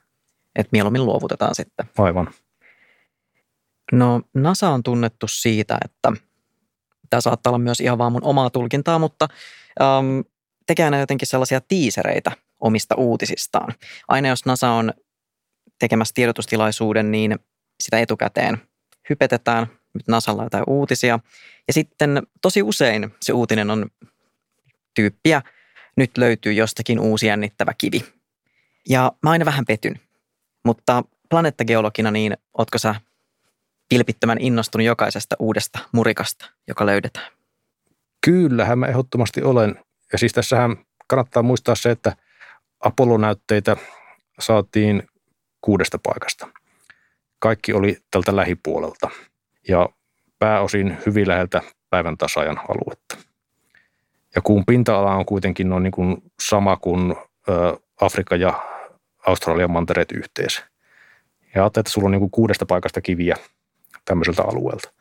Et mieluummin luovutetaan sitten. Aivan. No NASA on tunnettu siitä, että tämä saattaa olla myös ihan vaan mun omaa tulkintaa, mutta ähm, tekee aina jotenkin sellaisia tiisereitä omista uutisistaan. Aina jos NASA on tekemässä tiedotustilaisuuden, niin sitä etukäteen hypetetään. Nyt NASAlla jotain uutisia. Ja sitten tosi usein se uutinen on tyyppiä, nyt löytyy jostakin uusi jännittävä kivi. Ja mä aina vähän petyn. Mutta planeettageologina, niin ootko sä vilpittömän innostunut jokaisesta uudesta murikasta, joka löydetään? Kyllähän mä ehdottomasti olen. Ja siis tässähän kannattaa muistaa se, että Apollo-näytteitä saatiin kuudesta paikasta. Kaikki oli tältä lähipuolelta ja pääosin hyvin läheltä päivän tasajan aluetta. Ja kuun pinta-ala on kuitenkin noin niin kuin sama kuin Afrikka ja Australian mantereet yhteensä. Ja ajattelet, että sulla on niin kuin kuudesta paikasta kiviä tämmöiseltä alueelta.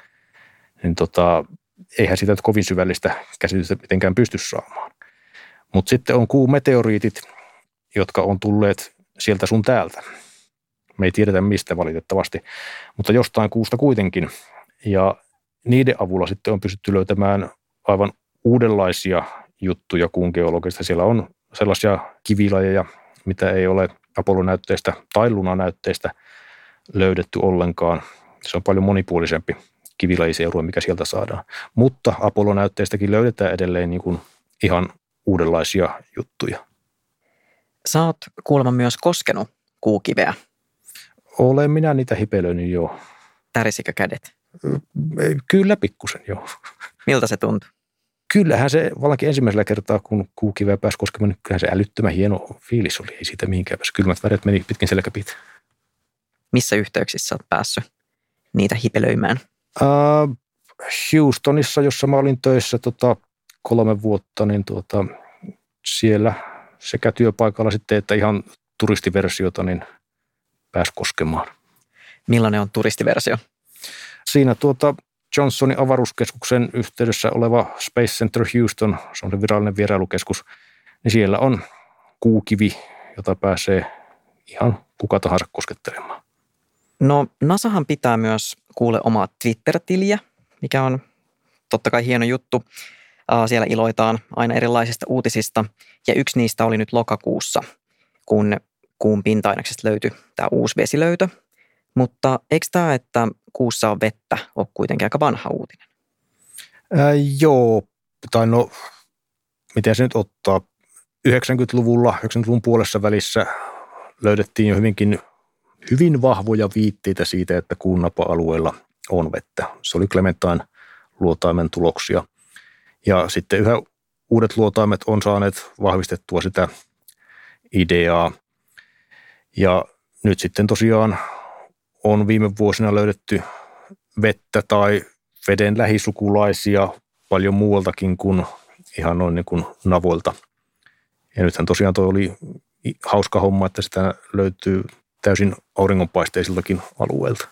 Niin tota, eihän sitä kovin syvällistä käsitystä mitenkään pysty saamaan. Mutta sitten on kuumeteoriitit, jotka on tulleet sieltä sun täältä. Me ei tiedetä mistä valitettavasti, mutta jostain kuusta kuitenkin. Ja niiden avulla sitten on pystytty löytämään aivan uudenlaisia juttuja kuun geologista. Siellä on sellaisia kivilajeja, mitä ei ole Apollo-näytteistä tai Luna-näytteistä löydetty ollenkaan. Se on paljon monipuolisempi kivilajiseurue, mikä sieltä saadaan. Mutta Apollo-näytteistäkin löydetään edelleen niin kuin ihan uudenlaisia juttuja. Sä oot kuulemma myös koskenut kuukiveä. Olen minä niitä hipelöinyt jo. Tärisikö kädet? Kyllä pikkusen joo. Miltä se tuntui? Kyllähän se valakin ensimmäisellä kertaa, kun kuukiveä pääsi koskemaan, niin kyllähän se älyttömän hieno fiilis oli. Ei siitä mihinkään päässyt. Kylmät väret meni pitkin selkäpiitä. Missä yhteyksissä olet päässyt niitä hipelöimään? Uh, Houstonissa, jossa mä olin töissä tota, kolme vuotta, niin tuota, siellä sekä työpaikalla sitten, että ihan turistiversiota, niin pääsi koskemaan. Millainen on turistiversio? Siinä tuota Johnsonin avaruuskeskuksen yhteydessä oleva Space Center Houston, se on se virallinen vierailukeskus, niin siellä on kuukivi, jota pääsee ihan kuka tahansa koskettelemaan. No NASAhan pitää myös kuule omaa Twitter-tiliä, mikä on totta kai hieno juttu. Siellä iloitaan aina erilaisista uutisista ja yksi niistä oli nyt lokakuussa, kun kuun pinta-aineksesta löytyi tämä uusi vesilöytö. Mutta eikö tämä, että kuussa on vettä, ole kuitenkin aika vanha uutinen? Ää, joo, tai no, miten se nyt ottaa. 90-luvulla, 90-luvun puolessa välissä löydettiin jo hyvinkin hyvin vahvoja viitteitä siitä, että kuunnapa-alueella on vettä. Se oli Clementine luotaimen tuloksia. Ja sitten yhä uudet luotaimet on saaneet vahvistettua sitä ideaa. Ja nyt sitten tosiaan on viime vuosina löydetty vettä tai veden lähisukulaisia paljon muualtakin kuin ihan noin niin kuin navoilta. Ja nythän tosiaan toi oli hauska homma, että sitä löytyy täysin auringonpaisteisiltakin alueelta.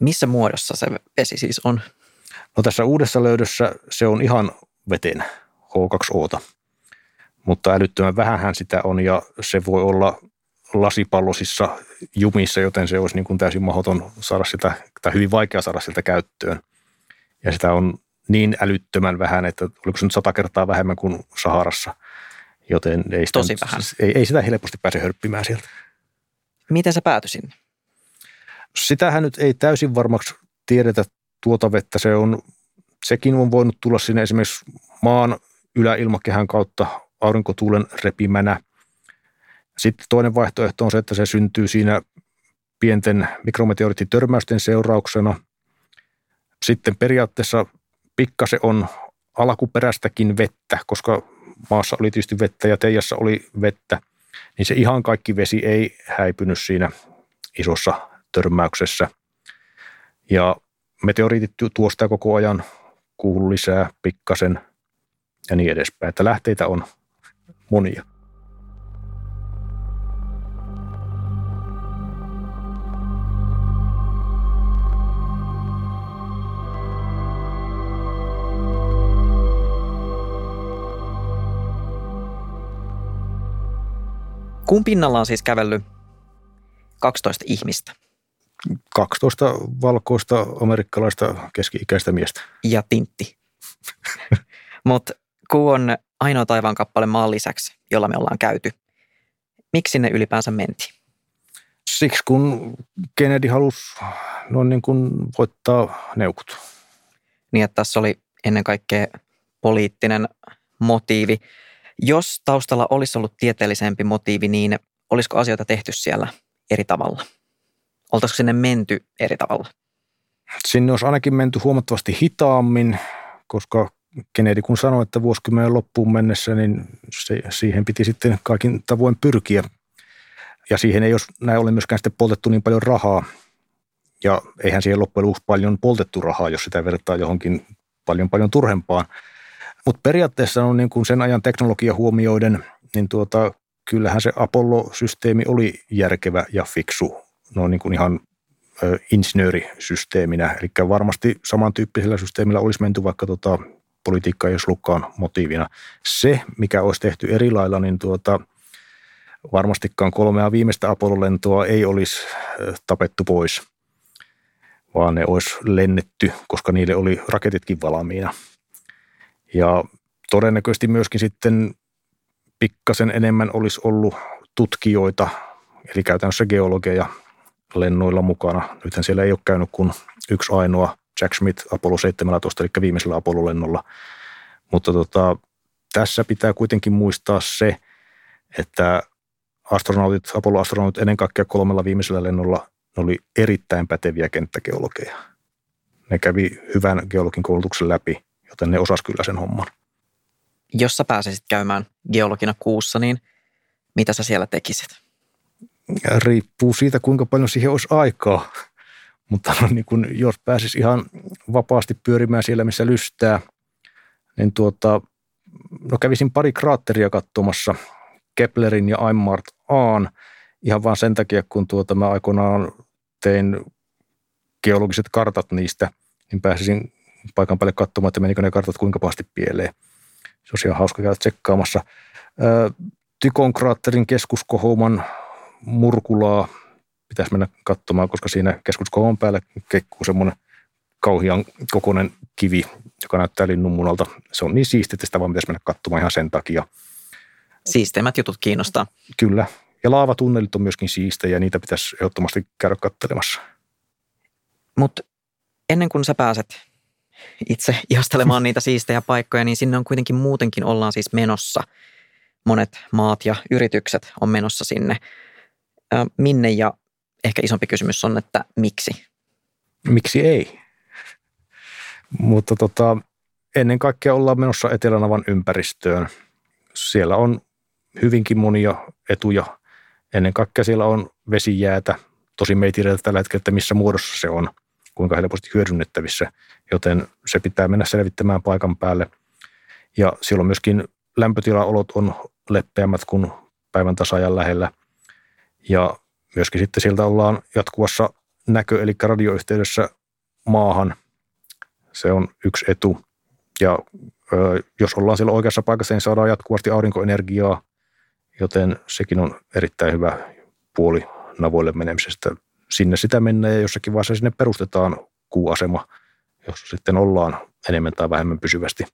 Missä muodossa se vesi siis on? No tässä uudessa löydössä se on ihan veten H2Ota. mutta älyttömän vähähän sitä on ja se voi olla lasipallosissa jumissa, joten se olisi niin kuin täysin mahdoton saada sitä, tai hyvin vaikea saada siltä käyttöön. Ja sitä on niin älyttömän vähän, että oliko se nyt sata kertaa vähemmän kuin Saharassa, joten ei sitä, Tosi vähän. Ei, ei sitä helposti pääse hörppimään sieltä. Miten se päätyi sinne? Sitähän nyt ei täysin varmaksi tiedetä tuota vettä. Se on, sekin on voinut tulla sinne esimerkiksi maan yläilmakehän kautta aurinkotuulen repimänä. Sitten toinen vaihtoehto on se, että se syntyy siinä pienten mikrometeoriittitörmäysten seurauksena. Sitten periaatteessa pikkasen on alkuperäistäkin vettä, koska maassa oli tietysti vettä ja Teijassa oli vettä, niin se ihan kaikki vesi ei häipynyt siinä isossa törmäyksessä. Ja meteoriitit tuosta koko ajan kuuluu lisää pikkasen ja niin edespäin. Että lähteitä on monia. Kuun pinnalla on siis kävellyt 12 ihmistä 12 valkoista amerikkalaista keski-ikäistä miestä. ja tintti. Mutta kuu on ainoa taivaan kappale maan lisäksi, jolla me ollaan käyty. Miksi sinne ylipäänsä mentiin? Siksi kun Kennedy halusi noin niin kuin voittaa neukut. Niin, että tässä oli ennen kaikkea poliittinen motiivi. Jos taustalla olisi ollut tieteellisempi motiivi, niin olisiko asioita tehty siellä eri tavalla? Oltaisiko sinne menty eri tavalla? Sinne olisi ainakin menty huomattavasti hitaammin, koska Kennedy kun sanoi, että vuosikymmenen loppuun mennessä, niin se, siihen piti sitten kaikin tavoin pyrkiä. Ja siihen ei olisi näin ollen myöskään sitten poltettu niin paljon rahaa. Ja eihän siihen loppujen paljon poltettu rahaa, jos sitä vertaa johonkin paljon paljon turhempaan. Mutta periaatteessa on niin kuin sen ajan teknologia huomioiden, niin tuota, kyllähän se Apollo-systeemi oli järkevä ja fiksu no niin kuin ihan ö, insinöörisysteeminä. Eli varmasti samantyyppisellä systeemillä olisi menty vaikka tota, politiikka ei olisi ollutkaan motiivina. Se, mikä olisi tehty eri lailla, niin tuota, varmastikaan kolmea viimeistä Apollo-lentoa ei olisi tapettu pois, vaan ne olisi lennetty, koska niille oli raketitkin valmiina. Ja todennäköisesti myöskin sitten pikkasen enemmän olisi ollut tutkijoita, eli käytännössä geologeja lennoilla mukana. Nythän siellä ei ole käynyt kuin yksi ainoa Jack Smith Apollo 17, eli viimeisellä Apollo-lennolla. Mutta tota, tässä pitää kuitenkin muistaa se, että astronautit, Apollo-astronautit ennen kaikkea kolmella viimeisellä lennolla ne oli erittäin päteviä kenttägeologeja. Ne kävi hyvän geologin koulutuksen läpi, joten ne osas kyllä sen homman. Jos sä pääsisit käymään geologina kuussa, niin mitä sä siellä tekisit? riippuu siitä, kuinka paljon siihen olisi aikaa. Mutta no, niin kun, jos pääsisi ihan vapaasti pyörimään siellä, missä lystää, niin tuota, no kävisin pari kraatteria katsomassa, Keplerin ja Eimmart Aan, ihan vaan sen takia, kun tuota, mä aikoinaan tein geologiset kartat niistä, niin pääsisin paikan päälle katsomaan, että menikö ne kartat kuinka pahasti pieleen. Se olisi ihan hauska käydä tsekkaamassa. Tykon kraatterin keskuskohouman Murkulaa pitäisi mennä katsomaan, koska siinä keskuskohon päällä kekkuu semmoinen kauhian kokoinen kivi, joka näyttää linnunmunalta. Se on niin siisti, että sitä vaan pitäisi mennä katsomaan ihan sen takia. Siisteimmät jutut kiinnostaa. Kyllä. Ja laavatunnelit on myöskin siistejä ja niitä pitäisi ehdottomasti käydä kattelemassa. Mutta ennen kuin sä pääset itse ihastelemaan niitä siistejä paikkoja, niin sinne on kuitenkin muutenkin ollaan siis menossa. Monet maat ja yritykset on menossa sinne minne ja ehkä isompi kysymys on, että miksi? Miksi ei? Mutta tota, ennen kaikkea ollaan menossa Etelänavan ympäristöön. Siellä on hyvinkin monia etuja. Ennen kaikkea siellä on vesijäätä. Tosi me ei tiedetä tällä hetkellä, että missä muodossa se on, kuinka helposti hyödynnettävissä, joten se pitää mennä selvittämään paikan päälle. Ja siellä on myöskin lämpötilaolot on leppeämmät kuin päivän tasajan lähellä. Ja myöskin sitten sieltä ollaan jatkuvassa näkö- eli radioyhteydessä maahan. Se on yksi etu. Ja Jos ollaan siellä oikeassa paikassa, niin saadaan jatkuvasti aurinkoenergiaa, joten sekin on erittäin hyvä puoli navoille menemisestä. Sinne sitä mennään ja jossakin vaiheessa sinne perustetaan kuuasema, jossa sitten ollaan enemmän tai vähemmän pysyvästi.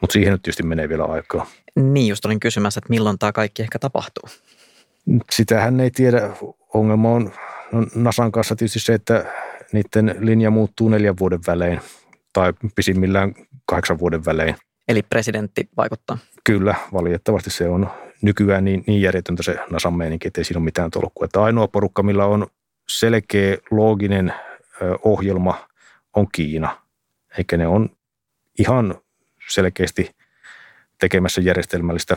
Mutta siihen nyt tietysti menee vielä aikaa. Niin, just olin kysymässä, että milloin tämä kaikki ehkä tapahtuu. Sitähän ei tiedä. Ongelma on no NASAn kanssa tietysti se, että niiden linja muuttuu neljän vuoden välein tai pisimmillään kahdeksan vuoden välein. Eli presidentti vaikuttaa? Kyllä, valitettavasti se on nykyään niin, niin järjetöntä se NASAn meininki, että ei siinä ole mitään tolkkua. Että ainoa porukka, millä on selkeä, looginen ohjelma, on Kiina. Eikä ne on ihan selkeästi tekemässä järjestelmällistä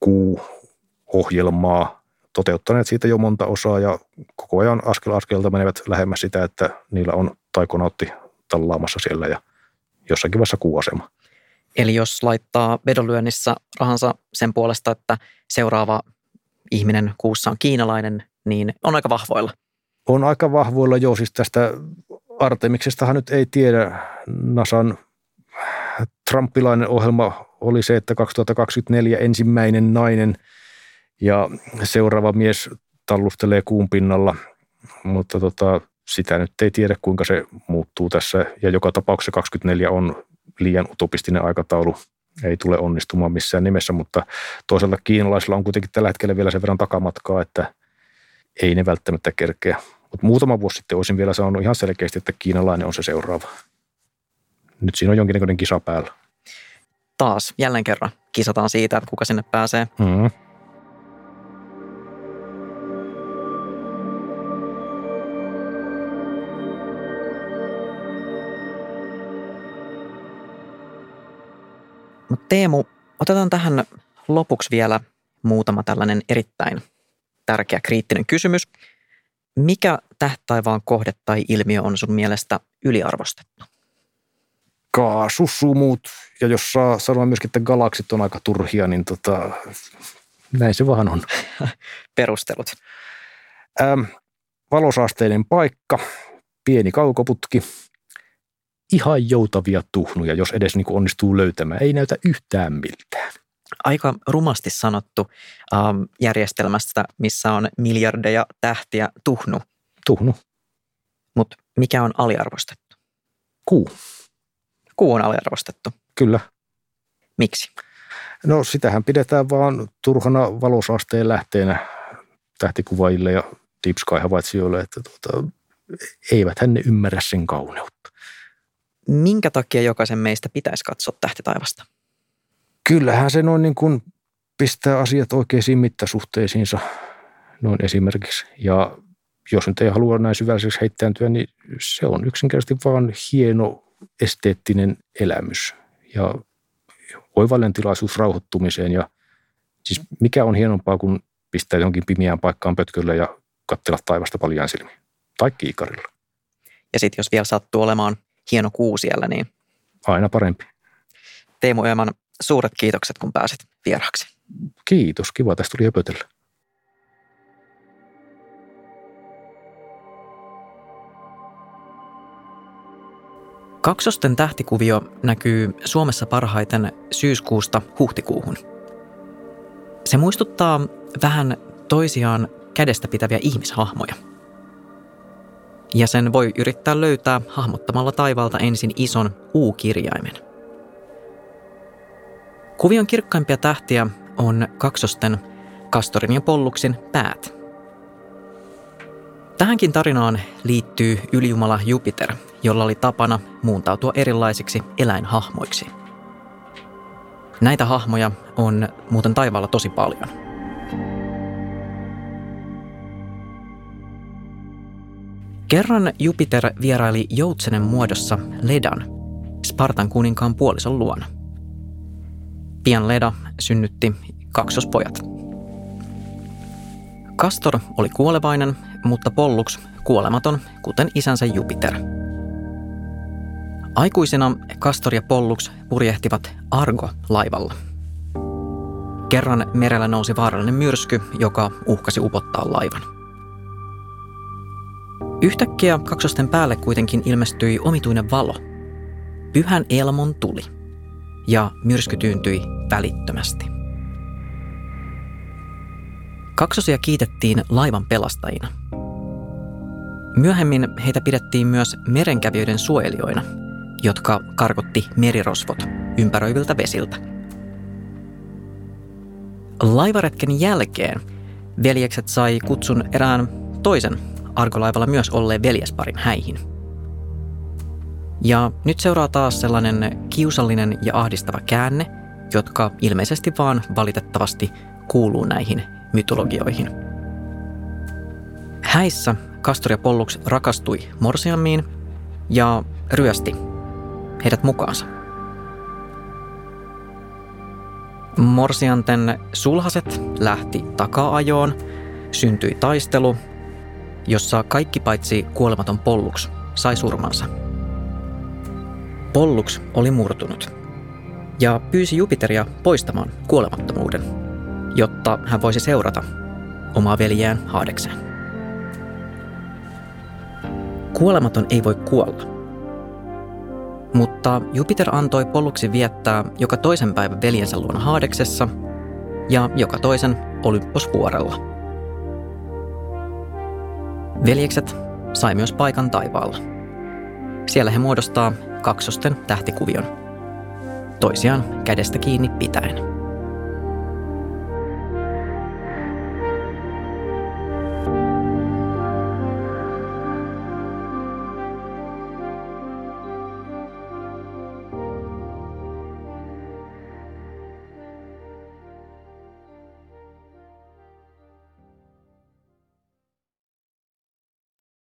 kuuohjelmaa, toteuttaneet siitä jo monta osaa ja koko ajan askel askelta menevät lähemmäs sitä, että niillä on taikonautti tallaamassa siellä ja jossakin vaiheessa kuuasema. Eli jos laittaa vedonlyönnissä rahansa sen puolesta, että seuraava ihminen kuussa on kiinalainen, niin on aika vahvoilla. On aika vahvoilla jo, siis tästä Artemiksestahan nyt ei tiedä. NASAn Trumpilainen ohjelma oli se, että 2024 ensimmäinen nainen ja seuraava mies tallustelee kuun pinnalla, mutta tota, sitä nyt ei tiedä, kuinka se muuttuu tässä. Ja joka tapauksessa 24 on liian utopistinen aikataulu. Ei tule onnistumaan missään nimessä, mutta toisaalta kiinalaisilla on kuitenkin tällä hetkellä vielä sen verran takamatkaa, että ei ne välttämättä kerkeä. Mutta muutama vuosi sitten olisin vielä sanonut ihan selkeästi, että kiinalainen on se seuraava. Nyt siinä on jonkinnäköinen kisa päällä. Taas, jälleen kerran, kisataan siitä, että kuka sinne pääsee. Mm. Mutta Teemu, otetaan tähän lopuksi vielä muutama tällainen erittäin tärkeä kriittinen kysymys. Mikä tähtaivaan kohde tai ilmiö on sun mielestä yliarvostettu? Kaasusumut. Ja jos saa sanoa myöskin, että galaksit on aika turhia, niin tota, näin se vaan on. Perustelut. Ähm, valosaasteinen paikka, pieni kaukoputki, ihan joutavia tuhnuja, jos edes niin onnistuu löytämään. Ei näytä yhtään miltään. Aika rumasti sanottu ähm, järjestelmästä, missä on miljardeja tähtiä tuhnu. Tuhnu. Mutta mikä on aliarvostettu? Kuu. Kuu on aliarvostettu? Kyllä. Miksi? No sitähän pidetään vaan turhana valosaasteen lähteenä tähtikuvaille ja Deep Sky-havaitsijoille, että tuota, eivät ne ymmärrä sen kauneutta minkä takia jokaisen meistä pitäisi katsoa tähtitaivasta? Kyllähän se noin niin kuin pistää asiat oikeisiin mittasuhteisiinsa noin esimerkiksi. Ja jos nyt ei halua näin syvälliseksi heittääntyä, niin se on yksinkertaisesti vaan hieno esteettinen elämys ja oivallinen tilaisuus rauhoittumiseen. Ja siis mikä on hienompaa kuin pistää jonkin pimeään paikkaan pötköllä ja katsella taivasta paljon silmiin tai kiikarilla. Ja sitten jos vielä sattuu olemaan hieno kuu siellä. Niin Aina parempi. Teemu Öman, suuret kiitokset, kun pääsit vieraksi. Kiitos, kiva tästä tuli höpötellä. Kaksosten tähtikuvio näkyy Suomessa parhaiten syyskuusta huhtikuuhun. Se muistuttaa vähän toisiaan kädestä pitäviä ihmishahmoja – ja sen voi yrittää löytää hahmottamalla taivaalta ensin ison U-kirjaimen. Kuvion kirkkaimpia tähtiä on kaksosten Kastorin ja Polluksin päät. Tähänkin tarinaan liittyy ylijumala Jupiter, jolla oli tapana muuntautua erilaisiksi eläinhahmoiksi. Näitä hahmoja on muuten taivaalla tosi paljon – Kerran Jupiter vieraili joutsenen muodossa Ledan, Spartan kuninkaan puolison luona. Pian Leda synnytti kaksospojat. Kastor oli kuolevainen, mutta Pollux kuolematon, kuten isänsä Jupiter. Aikuisina Kastor ja Pollux purjehtivat Argo-laivalla. Kerran merellä nousi vaarallinen myrsky, joka uhkasi upottaa laivan. Yhtäkkiä kaksosten päälle kuitenkin ilmestyi omituinen valo. Pyhän Elmon tuli. Ja myrsky tyyntyi välittömästi. Kaksosia kiitettiin laivan pelastajina. Myöhemmin heitä pidettiin myös merenkävijöiden suojelijoina, jotka karkotti merirosvot ympäröiviltä vesiltä. Laivaretken jälkeen veljekset sai kutsun erään toisen argolaivalla myös olleen veljesparin häihin. Ja nyt seuraa taas sellainen kiusallinen ja ahdistava käänne, jotka ilmeisesti vaan valitettavasti kuuluu näihin mytologioihin. Häissä Kastoria Pollux rakastui Morsiammiin ja ryösti heidät mukaansa. Morsianten sulhaset lähti taka-ajoon, syntyi taistelu, jossa kaikki paitsi kuolematon Pollux sai surmansa. Pollux oli murtunut ja pyysi Jupiteria poistamaan kuolemattomuuden, jotta hän voisi seurata omaa veljeään Haadekseen. Kuolematon ei voi kuolla, mutta Jupiter antoi Polluksi viettää joka toisen päivän veljensä luona Haadeksessa ja joka toisen Olymposvuorella. Veljekset sai myös paikan taivaalla. Siellä he muodostaa kaksosten tähtikuvion, toisiaan kädestä kiinni pitäen.